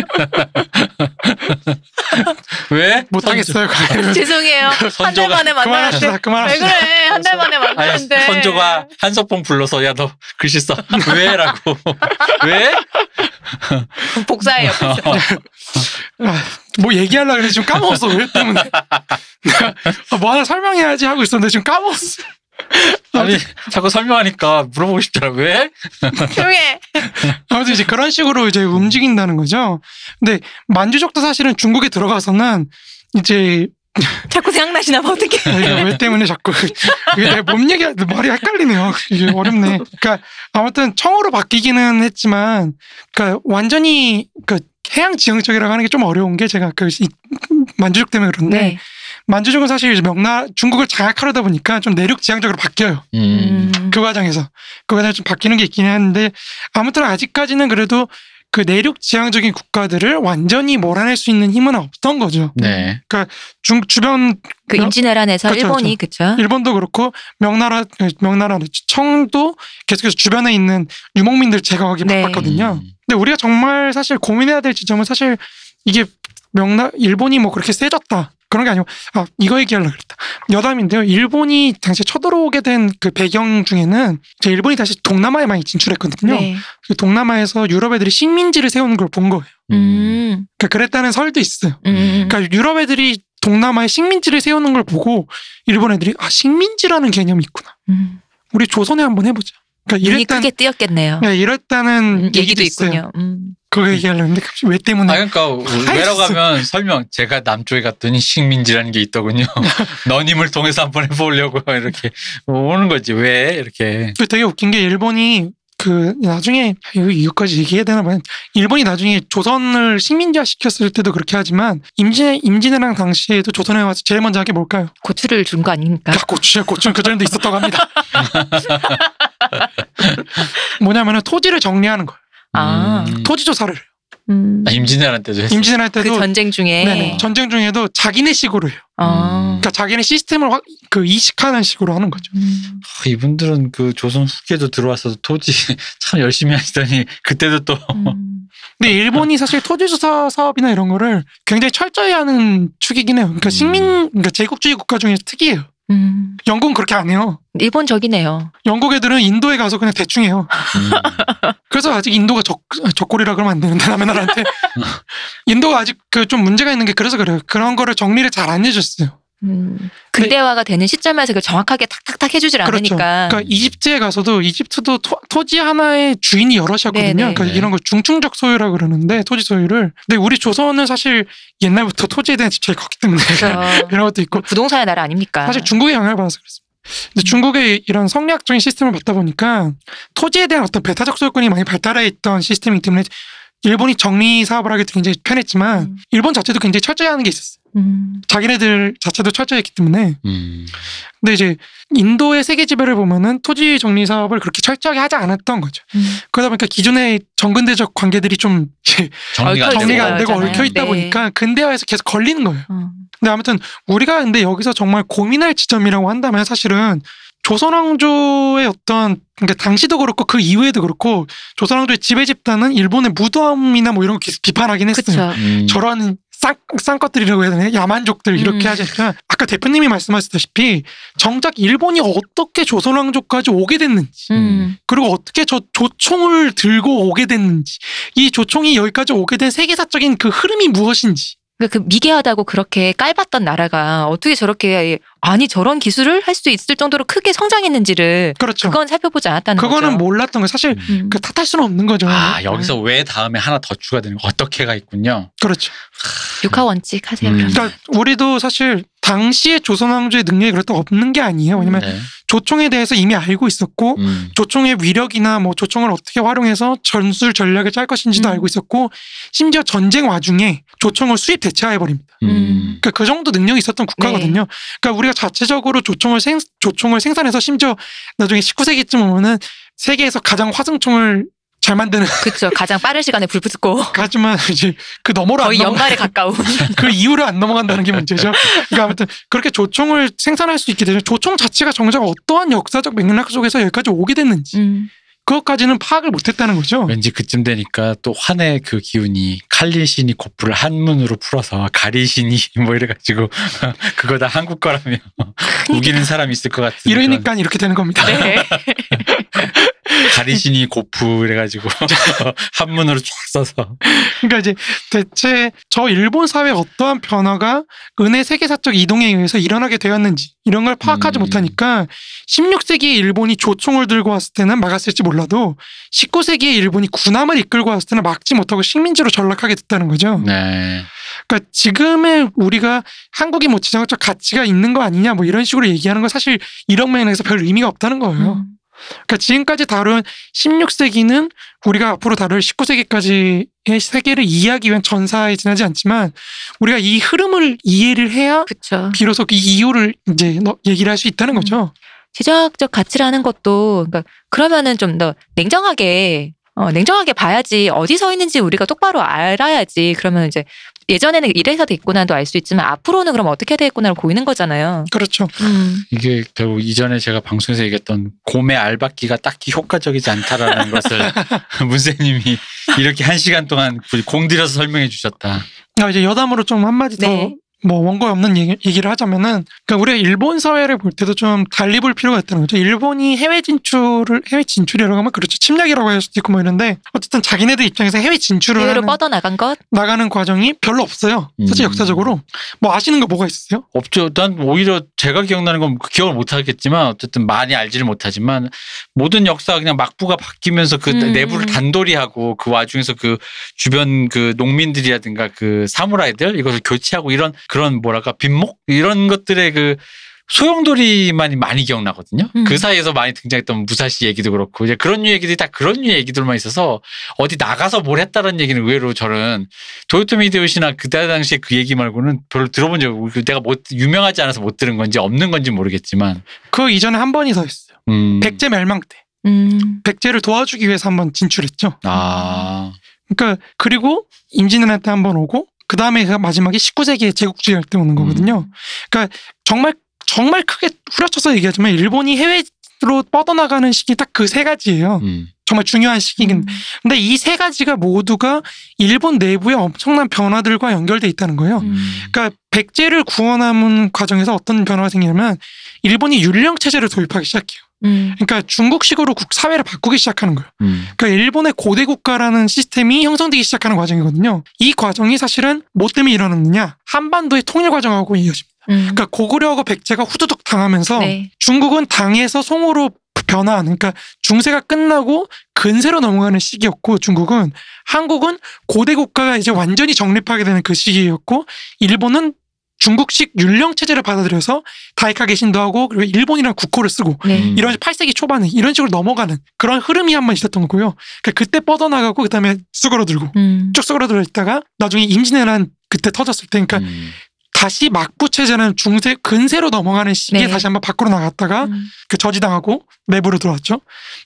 왜? 못하겠어요. 죄송해요. 한달 선조가- 만에 그만합시다. 왜. 그래? 한 달 만에 아니, 만나는데. 선조가 한석봉 불러서 야 너 글씨 써. 왜라고. 왜? 복사해요. 아, 뭐 얘기하려고 했는데 지금 까먹었어. 왜 때문에. 뭐 하나 설명해야지 하고 있었는데 지금 까먹었어. 아니 자꾸 설명하니까 물어보고 싶잖아. 왜? 조용해. 아무튼 이제 그런 식으로 이제 움직인다는 거죠. 근데 만주족도 사실은 중국에 들어가서는 이제 자꾸 생각나시나 봐 어떻게? 아, 왜 때문에 자꾸 이게 내가 몸 얘기 말이 헷갈리네요. 이게 어렵네. 그러니까 아무튼 청으로 바뀌기는 했지만, 그러니까 완전히 그 해양 지형적이라고 하는 게 좀 어려운 게 제가 그 이- 만주족 때문에 그런데 네. 만주족은 사실 이제 명나 중국을 장악하려다 보니까 좀 내륙 지향적으로 바뀌어요. 음. 음. 그 과정에서 그 과정에서 좀 바뀌는 게 있긴 한데 아무튼 아직까지는 그래도 그 내륙 지향적인 국가들을 완전히 몰아낼 수 있는 힘은 없던 거죠. 네. 중 주변 그 임진왜란에서 그쵸, 일본이 그쵸? 일본도 그렇고 명나라 명나라 청도 계속해서 주변에 있는 유목민들 제거하기 네. 바빴거든요. 음. 근데 우리가 정말 사실 고민해야 될 지점은 사실 이게 명나 일본이 뭐 그렇게 세졌다 그런 게 아니고 아 이거 얘기하려고 그랬다 여담인데요 일본이 당시에 쳐들어오게 된 그 배경 중에는 이제 일본이 다시 동남아에 많이 진출했거든요 네. 그 동남아에서 유럽 애들이 식민지를 세우는 걸 본 거예요 음. 그러니까 그랬다는 설도 있어요 음. 그러니까 유럽 애들이 동남아에 식민지를 세우는 걸 보고 일본 애들이 아 식민지라는 개념이 있구나 음. 우리 조선에 한번 해보자 그러니까 눈이 이랬다는 크게 뜨였겠네요. 네, 이랬다는 음, 얘기도, 있군요. 음. 그거 얘기하려는데 갑자기 왜 때문에 아 그러니까 왜라고 가면 설명 제가 남쪽에 갔더니 식민지라는 게 있더군요. 너님을 통해서 한번 해보려고 이렇게 오는 거지 왜 이렇게 그 되게 웃긴 게 일본이 그 나중에 이거 이거까지 얘기해야 되나 봐요. 일본이 나중에 조선을 식민지화 시켰을 때도 그렇게 하지만 임진 임진왜란 당시에도 조선에 와서 제일 먼저 한게 뭘까요? 고추를 준 거 아닙니까? 야, 고추야 고추는 그 전에도 있었다고 합니다. 뭐냐면은 토지를 정리하는 거예요. 아. 음. 토지 조사를. 음. 아, 임진왜란 때도 했어. 임진왜란 그 때도 전쟁 중에. 네네, 전쟁 중에도 자기네 식으로 해요. 어. 그러니까 자기네 시스템을 확, 그 이식하는 식으로 하는 거죠. 음. 아, 이분들은 그 조선 후계도 들어와서 토지 참 열심히 하시더니 그때도 또 음. 근데 일본이 사실 토지 조사 사업이나 이런 거를 굉장히 철저히 하는 축이긴 해요. 그러니까 음. 식민, 그러니까 제국주의 국가 중에서 특이해요. 음. 영국은 그렇게 안 해요. 일본적이네요. 영국 애들은 인도에 가서 그냥 대충 해요. 음. 그래서 아직 인도가 적, 적골이라 그러면 안 되는데, 남의 나라한테. 인도가 아직 그 좀 문제가 있는 게 그래서 그래요. 그런 거를 정리를 잘 안 해줬어요. 음. 근대화가 되는 시점에서 그 정확하게 탁탁탁 해주질 그렇죠. 않으니까. 그러니까 이집트에 가서도 이집트도 토, 지 하나의 주인이 여럿이었거든요. 네네. 그러니까 네. 이런 걸 중충적 소유라 그러는데 토지 소유를. 근데 우리 조선은 사실 옛날부터 토지에 대한 집착이 컸기 때문에 그래서 이런 것도 있고 부동산의 나라 아닙니까? 사실 중국의 영향을 받아서 그렇습니다. 근데 중국의 이런 성리학적인 시스템을 받다 보니까 토지에 대한 어떤 배타적 소유권이 많이 발달해 있던 시스템이기 때문에 일본이 정리 사업을 하기 굉장히 편했지만 음. 일본 자체도 굉장히 철저히 하는 게 있었어요. 음. 자기네들 자체도 철저히 했기 때문에 음. 근데 이제 인도의 세계 지배를 보면은 토지 정리 사업을 그렇게 철저하게 하지 않았던 거죠. 음. 그러다 보니까 기존의 정근대적 관계들이 좀 정리가 정리가 되고. 안 되고. 얽혀 있다 네. 보니까 근대화에서 계속 걸리는 거예요. 어. 근데 아무튼 우리가 근데 여기서 정말 고민할 지점이라고 한다면 사실은 조선왕조의 어떤 그러니까 당시도 그렇고 그 이후에도 그렇고 조선왕조의 지배 집단은 일본의 무덤이나 뭐 이런 거 계속 비판하긴 했어요. 음. 저런 쌍, 쌍것들이라고 해야 되나? 야만족들 이렇게 음. 하니까 아까 대표님이 말씀하셨다시피 정작 일본이 어떻게 조선왕조까지 오게 됐는지 음. 그리고 어떻게 저 조총을 들고 오게 됐는지 이 조총이 여기까지 오게 된 세계사적인 그 흐름이 무엇인지 그러니까 그 미개하다고 그렇게 깔봤던 나라가 어떻게 저렇게 아니 저런 기술을 할 수 있을 정도로 크게 성장했는지를 그렇죠. 그건 살펴보지 않았다는 그거는 거죠. 몰랐던 거예요. 사실 음. 그 탓할 수는 없는 거죠. 아 여기서 왜 다음에 하나 더 추가되는 거 어떻게가 있군요. 그렇죠. 육하 원칙 하세요. 음. 그러니까 우리도 사실 당시에 조선 왕조의 능력이 그렇다고 없는 게 아니에요. 왜냐면 네. 조총에 대해서 이미 알고 있었고 음. 조총의 위력이나 뭐 조총을 어떻게 활용해서 전술 전략을 짤 것인지도 음. 알고 있었고 심지어 전쟁 와중에 조총을 수입 대체해 버립니다. 음. 그러니까 그 정도 능력이 있었던 국가거든요. 그러니까 우리가 자체적으로 조총을 생 조총을 생산해서 심지어 나중에 19세기쯤 오면은 세계에서 가장 화승총을 잘 만드는 그렇죠. 가장 빠른 시간에 불 붙고 하지만 이제 그 너머로 안 거의 넘어 연말에 가까운. 그 이후로 안 넘어간다는 게 문제죠. 그러니까 아무튼 그렇게 조총을 생산할 수 있게 되죠. 조총 자체가 정작 어떠한 역사적 맥락 속에서 여기까지 오게 됐는지 음. 그것까지는 파악을 못했다는 거죠. 왠지 그쯤 되니까 또 환의 그 기운이 칼리신이 고프를 한문으로 풀어서 가리신이 뭐 이래가지고 그거 다 한국 거라며 우기는 사람 있을 것 같은 이러니까 이렇게 되는 겁니다. 네. 가리신이 고프 이래가지고 한문으로 쫙 써서 그러니까 이제 대체 저 일본 사회 어떠한 변화가 은혜 세계사적 이동에 의해서 일어나게 되었는지 이런 걸 파악하지 음. 못하니까 16세기에 일본이 조총을 들고 왔을 때는 막았을지 몰라도 19세기에 일본이 군함을 이끌고 왔을 때는 막지 못하고 식민지로 전락하게 됐다는 거죠. 네. 그러니까 지금의 우리가 한국이 뭐 지정학적 가치가 있는 거 아니냐 뭐 이런 식으로 얘기하는 건 사실 이런 면에서 별 의미가 없다는 거예요. 음. 그러니까 지금까지 다룬 16세기는 우리가 앞으로 다룰 19세기까지의 세계를 이해하기 위한 전사에 지나지 않지만 우리가 이 흐름을 이해를 해야 그쵸. 비로소 이 이유를 이제 너- 얘기를 할 수 있다는 음. 거죠. 지정학적 가치라는 것도 그러니까 그러면은 좀 더 냉정하게 어, 냉정하게 봐야지 어디 서 있는지 우리가 똑바로 알아야지 그러면 이제 예전에는 이래서 됐구나도 알 수 있지만 앞으로는 그럼 어떻게 되겠구나를 보이는 거잖아요. 그렇죠. 음. 이게 결국 이전에 제가 방송에서 얘기했던 곰의 알박기가 딱히 효과적이지 않다라는 것을 문세님이 이렇게 한 시간 동안 공들여서 설명해 주셨다. 아, 이제 여담으로 좀 한마디 네. 더 뭐 원고 없는 얘기, 얘기 를 하자면은 그러니까 우리가 일본 사회를 볼 때도 좀 달리 볼 필요가 있다는 거죠. 일본이 해외 진출을 해외 진출이라고 하면 그렇죠. 침략이라고 할 수도 있고 뭐 이런데 어쨌든 자기네들 입장에서 해외 진출을 해외로 뻗어나간 것? 나가는 과정이 별로 없어요. 사실 음. 역사적으로 뭐 아시는 거 뭐가 있어요? 없죠. 난 오히려 제가 기억나는 건 기억을 못 하겠지만 어쨌든 많이 알지를 못하지만 모든 역사가 그냥 막부가 바뀌면서 그 음. 내부를 단돌이 하고 그 와중에서 그 주변 그 농민들이라든가 그 사무라이들 이것을 교체하고 이런 그런 뭐랄까 빈목 이런 것들의 그 소용돌이만이 많이 기억나거든요. 음. 그 사이에서 많이 등장했던 무사시 얘기도 그렇고 이제 그런 류 얘기들이 다 그런 류 얘기들만 있어서 어디 나가서 뭘 했다는 얘기는 의외로 저는 도요토미 히데요시나 그때 당시에 그 얘기 말고는 별로 들어본 적 없고 내가 못 유명하지 않아서 못 들은 건지 없는 건지 모르겠지만 그 이전에 한 번이 더 있어요. 음. 백제 멸망 때 음. 백제를 도와주기 위해서 한 번 진출했죠. 아 그러니까 그리고 임진왜란 때 한 번 오고 그 다음에 마지막에 19세기에 제국주의 할 때 오는 거거든요. 그러니까 정말 정말 크게 후려쳐서 얘기하지만 일본이 해외로 뻗어나가는 시기 딱 그 세 가지예요. 음. 정말 중요한 시기긴. 음. 근데 이 세 가지가 모두가 일본 내부의 엄청난 변화들과 연결돼 있다는 거예요. 음. 그러니까 백제를 구원하는 과정에서 어떤 변화가 생기냐면 일본이 율령 체제를 도입하기 시작해요. 음. 그러니까 중국식으로 국 사회를 바꾸기 시작하는 거예요. 음. 그러니까 일본의 고대 국가라는 시스템이 형성되기 시작하는 과정이거든요. 이 과정이 사실은 뭐 때문에 일어났느냐? 한반도의 통일 과정하고 이어집니다. 음. 그러니까 고구려하고 백제가 후두둑 당하면서 네. 중국은 당에서 송으로 변화하는 그러니까 중세가 끝나고 근세로 넘어가는 시기였고 중국은 한국은 고대 국가가 이제 완전히 정립하게 되는 그 시기였고 일본은 중국식 율령 체제를 받아들여서 다이카 개신도 하고 그리고 일본이랑 국호를 쓰고 네. 음. 이런 8세기 초반에 이런 식으로 넘어가는 그런 흐름이 한 번 있었던 거고요. 그러니까 그때 뻗어나가고 그다음에 쑥으로들고 음. 쭉 쑥으로들어 있다가 나중에 임진왜란 그때 터졌을 때 그러니까 음. 다시 막부 체제는 중세 근세로 넘어가는 시기에 네. 다시 한번 밖으로 나갔다가 음. 그 저지당하고 내부로 들어왔죠.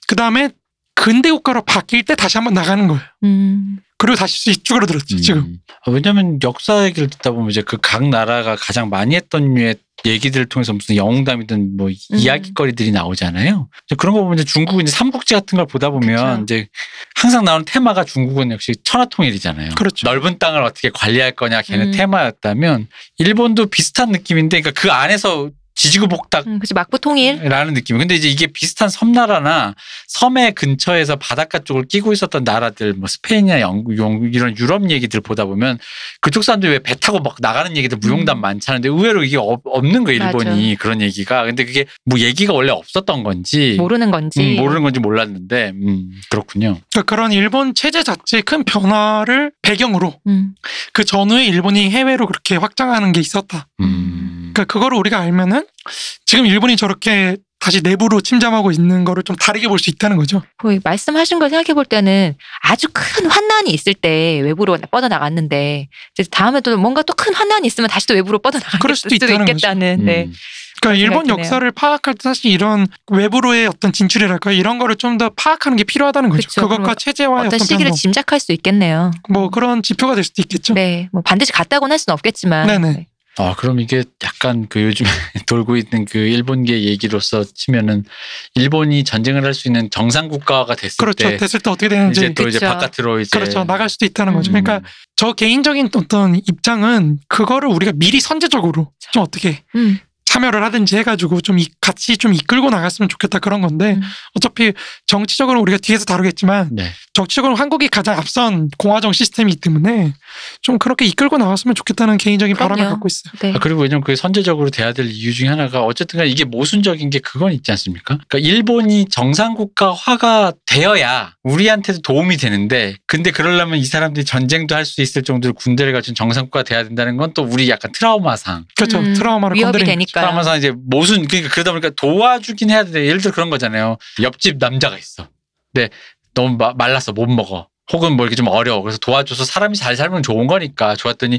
그 다음에 근대 국가로 바뀔 때 다시 한번 나가는 거예요. 음. 그리고 다시 쭈그러 들었죠. 지금. 음. 왜냐면 역사 얘기를 듣다 보면 이제 그 각 나라가 가장 많이 했던 류의 얘기들을 통해서 무슨 영웅담이든 뭐 음. 이야기거리들이 나오잖아요. 그런 거 보면 이제 중국은 이제 삼국지 같은 걸 보다 보면 그쵸. 이제 항상 나오는 테마가 중국은 역시 천하통일이잖아요. 그렇죠. 넓은 땅을 어떻게 관리할 거냐 걔네 음. 테마였다면 일본도 비슷한 느낌인데 그러니까 그 안에서 지지고 볶다 음. 그치 막부 통일. 라는 느낌. 근데 이제 이게 비슷한 섬나라나 섬의 근처에서 바닷가 쪽을 끼고 있었던 나라들, 뭐 스페인이나 영국, 영국 이런 유럽 얘기들 보다 보면 그쪽 사람들이 왜 배 타고 막 나가는 얘기들 무용담 음. 많잖은데 의외로 이게 없, 없는 거예요, 일본이. 그런 얘기가. 근데 그게 뭐 얘기가 원래 없었던 건지. 모르는 건지. 음, 모르는 건지 몰랐는데, 음, 그렇군요. 그러니까 그런 일본 체제 자체의 큰 변화를 배경으로 음. 그 전후에 일본이 해외로 그렇게 확장하는 게 있었다. 음. 그러니까 그거를 우리가 알면은 지금 일본이 저렇게 다시 내부로 침잠하고 있는 거를 좀 다르게 볼 수 있다는 거죠. 거의 말씀하신 걸 생각해 볼 때는 아주 큰 환난이 있을 때 외부로 뻗어 나갔는데 이제 다음에 또 뭔가 또 큰 환난이 있으면 다시 또 외부로 뻗어 나갈 그럴 수도 있다는 거죠. 있겠다는. 네. 음. 그러니까 일본 생각이. 역사를 파악할 때 사실 이런 외부로의 어떤 진출이랄까 이런 거를 좀 더 파악하는 게 필요하다는 거죠. 그쵸. 그것과 체제와의 어떤 어떤 시기를 변동, 짐작할 수 있겠네요. 뭐 그런 지표가 될 수도 있겠죠. 네, 뭐 반드시 같다고는 할 수는 없겠지만. 네네. 아, 그럼 이게 약간 그 요즘에 돌고 있는 그 일본계 얘기로서 치면은 일본이 전쟁을 할 수 있는 정상 국가가 됐을 그렇죠. 때 됐을 때 어떻게 되는지 이제 또 이제 그쵸. 바깥으로 이제 그렇죠. 나갈 수도 있다는 거죠. 음. 그러니까 저 개인적인 어떤 입장은 그거를 우리가 미리 선제적으로 좀 어떻게 음, 참여를 하든지 해가지고 좀 이- 같이 좀 이끌고 나갔으면 좋겠다 그런 건데 음. 어차피 정치적으로 우리가 뒤에서 다루겠지만 네. 정치적으로 한국이 가장 앞선 공화정 시스템이기 때문에 좀 그렇게 이끌고 나갔으면 좋겠다는 개인적인 바람을. 갖고 있어요. 네. 아, 그리고 왜냐면 그게 선제적으로 돼야 될 이유 중에 하나가 어쨌든 간에 이게 모순적인 게 그건 있지 않습니까? 그러니까 일본이 정상 국가화가 되어야 우리한테도 도움이 되는데 근데 그러려면 이 사람들이 전쟁도 할 수 있을 정도로 군대를 갖춘 정상 국가 돼야 된다는 건 또 우리 약간 트라우마상 그렇죠. 음, 트라우마를 위협이 되니까. 트라우마상 이제 모순 그러니까 그러다 보니까 도와주긴 해야 돼. 예를 들어 그런 거잖아요. 옆집 남자가 있어. 근데 너무 마- 말랐어 못 먹어. 혹은 뭐 이렇게 좀 어려워. 그래서 도와줘서 사람이 잘 살면 좋은 거니까 좋았더니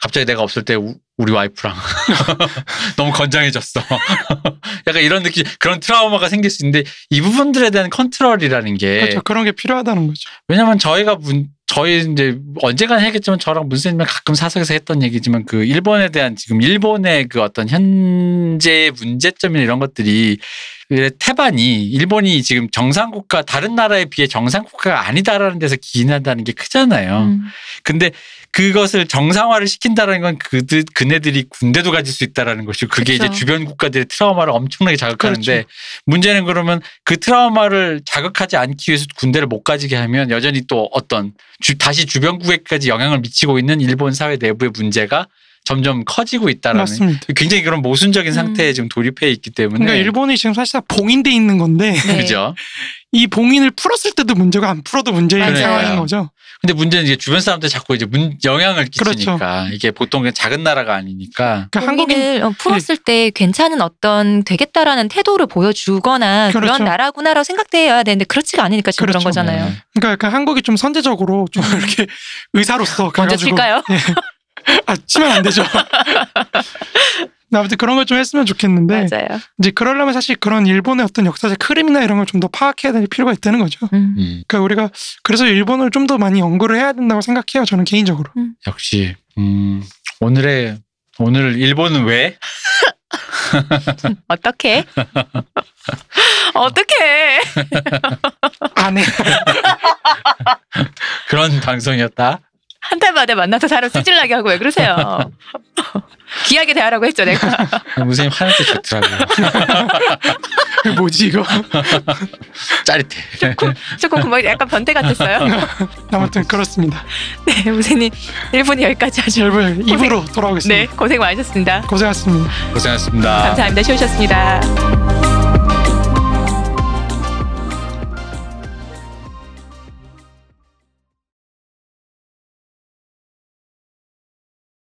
갑자기 내가 없을 때 우- 우리 와이프랑 너무 건장해졌어. 약간 이런 느낌, 그런 트라우마가 생길 수 있는데 이 부분들에 대한 컨트롤이라는 게 그렇죠. 그런 게 필요하다는 거죠. 왜냐면 저희가 문, 저희 이제 언젠가 하겠지만 저랑 문쌤이랑 가끔 사석에서 했던 얘기지만 그 일본에 대한 지금 일본의 그 어떤 현재 문제점이나 이런 것들이 그 태반이 일본이 지금 정상국가 다른 나라에 비해 정상국가가 아니다라는 데서 기인한다는 게 크잖아요. 음. 근데 그것을 정상화를 시킨다라는 건 그들 그네들이 군대도 가질 수 있다라는 것이고 그게 그쵸. 이제 주변 국가들의 트라우마를 엄청나게 자극하는데 그렇죠. 문제는 그러면 그 트라우마를 자극하지 않기 위해서 군대를 못 가지게 하면 여전히 또 어떤 주- 다시 주변국에까지 영향을 미치고 있는 일본 사회 내부의 문제가 점점 커지고 있다라는 맞습니다. 굉장히 그런 모순적인 음. 상태에 지금 돌입해 있기 때문에 그러니까 일본이 지금 사실상 봉인돼 있는 건데 네. 그죠. 이 봉인을 풀었을 때도 문제고 안 풀어도 문제인 맞아요. 상황인 거죠. 근데 문제는 이제 주변 사람들 자꾸 이제 문, 영향을 끼치니까 그렇죠. 이게 보통 작은 나라가 아니니까 그러니까 한국인 한국인을 어, 풀었을 때 괜찮은 어떤 되겠다라는 태도를 보여주거나 그런 그렇죠. 나라구나라고 생각돼야 되는데 그렇지가 않으니까 지금 그런 그렇죠. 거잖아요. 네. 그러니까 약간 한국이 좀 선제적으로 좀 이렇게 의사로서 먼저 칠까요? 아 치면 안 되죠. 아무튼 그런 걸 좀 했으면 좋겠는데 맞아요. 이제 그러려면 사실 그런 일본의 어떤 역사적 흐름이나 이런 걸 좀 더 파악해야 될 필요가 있다는 거죠. 음. 음, 그러니까 우리가 그래서 일본을 좀 더 많이 연구를 해야 된다고 생각해요. 저는 개인적으로. 역시 음, 오늘의 오늘 일본은 왜 어떻게? 어떻게? 안 해. 그런 방송이었다. 한 달마다 만나서 사람 쓰질나게 하고 왜 그러세요? 귀하게 대하라고 했죠 내가. 선생님 하는 게 좋더라고요. 뭐지 이거? 짜릿해. 조금 조금 금방 약간 변태 같았어요. 아무튼 그렇습니다. 네, 우선님 1분이 여기까지 하죠. 여러분 입으로 돌아오겠습니다. 네, 고생 많으셨습니다. 고생하셨습니다. 고생하셨습니다. 감사합니다. 쉬우셨습니다.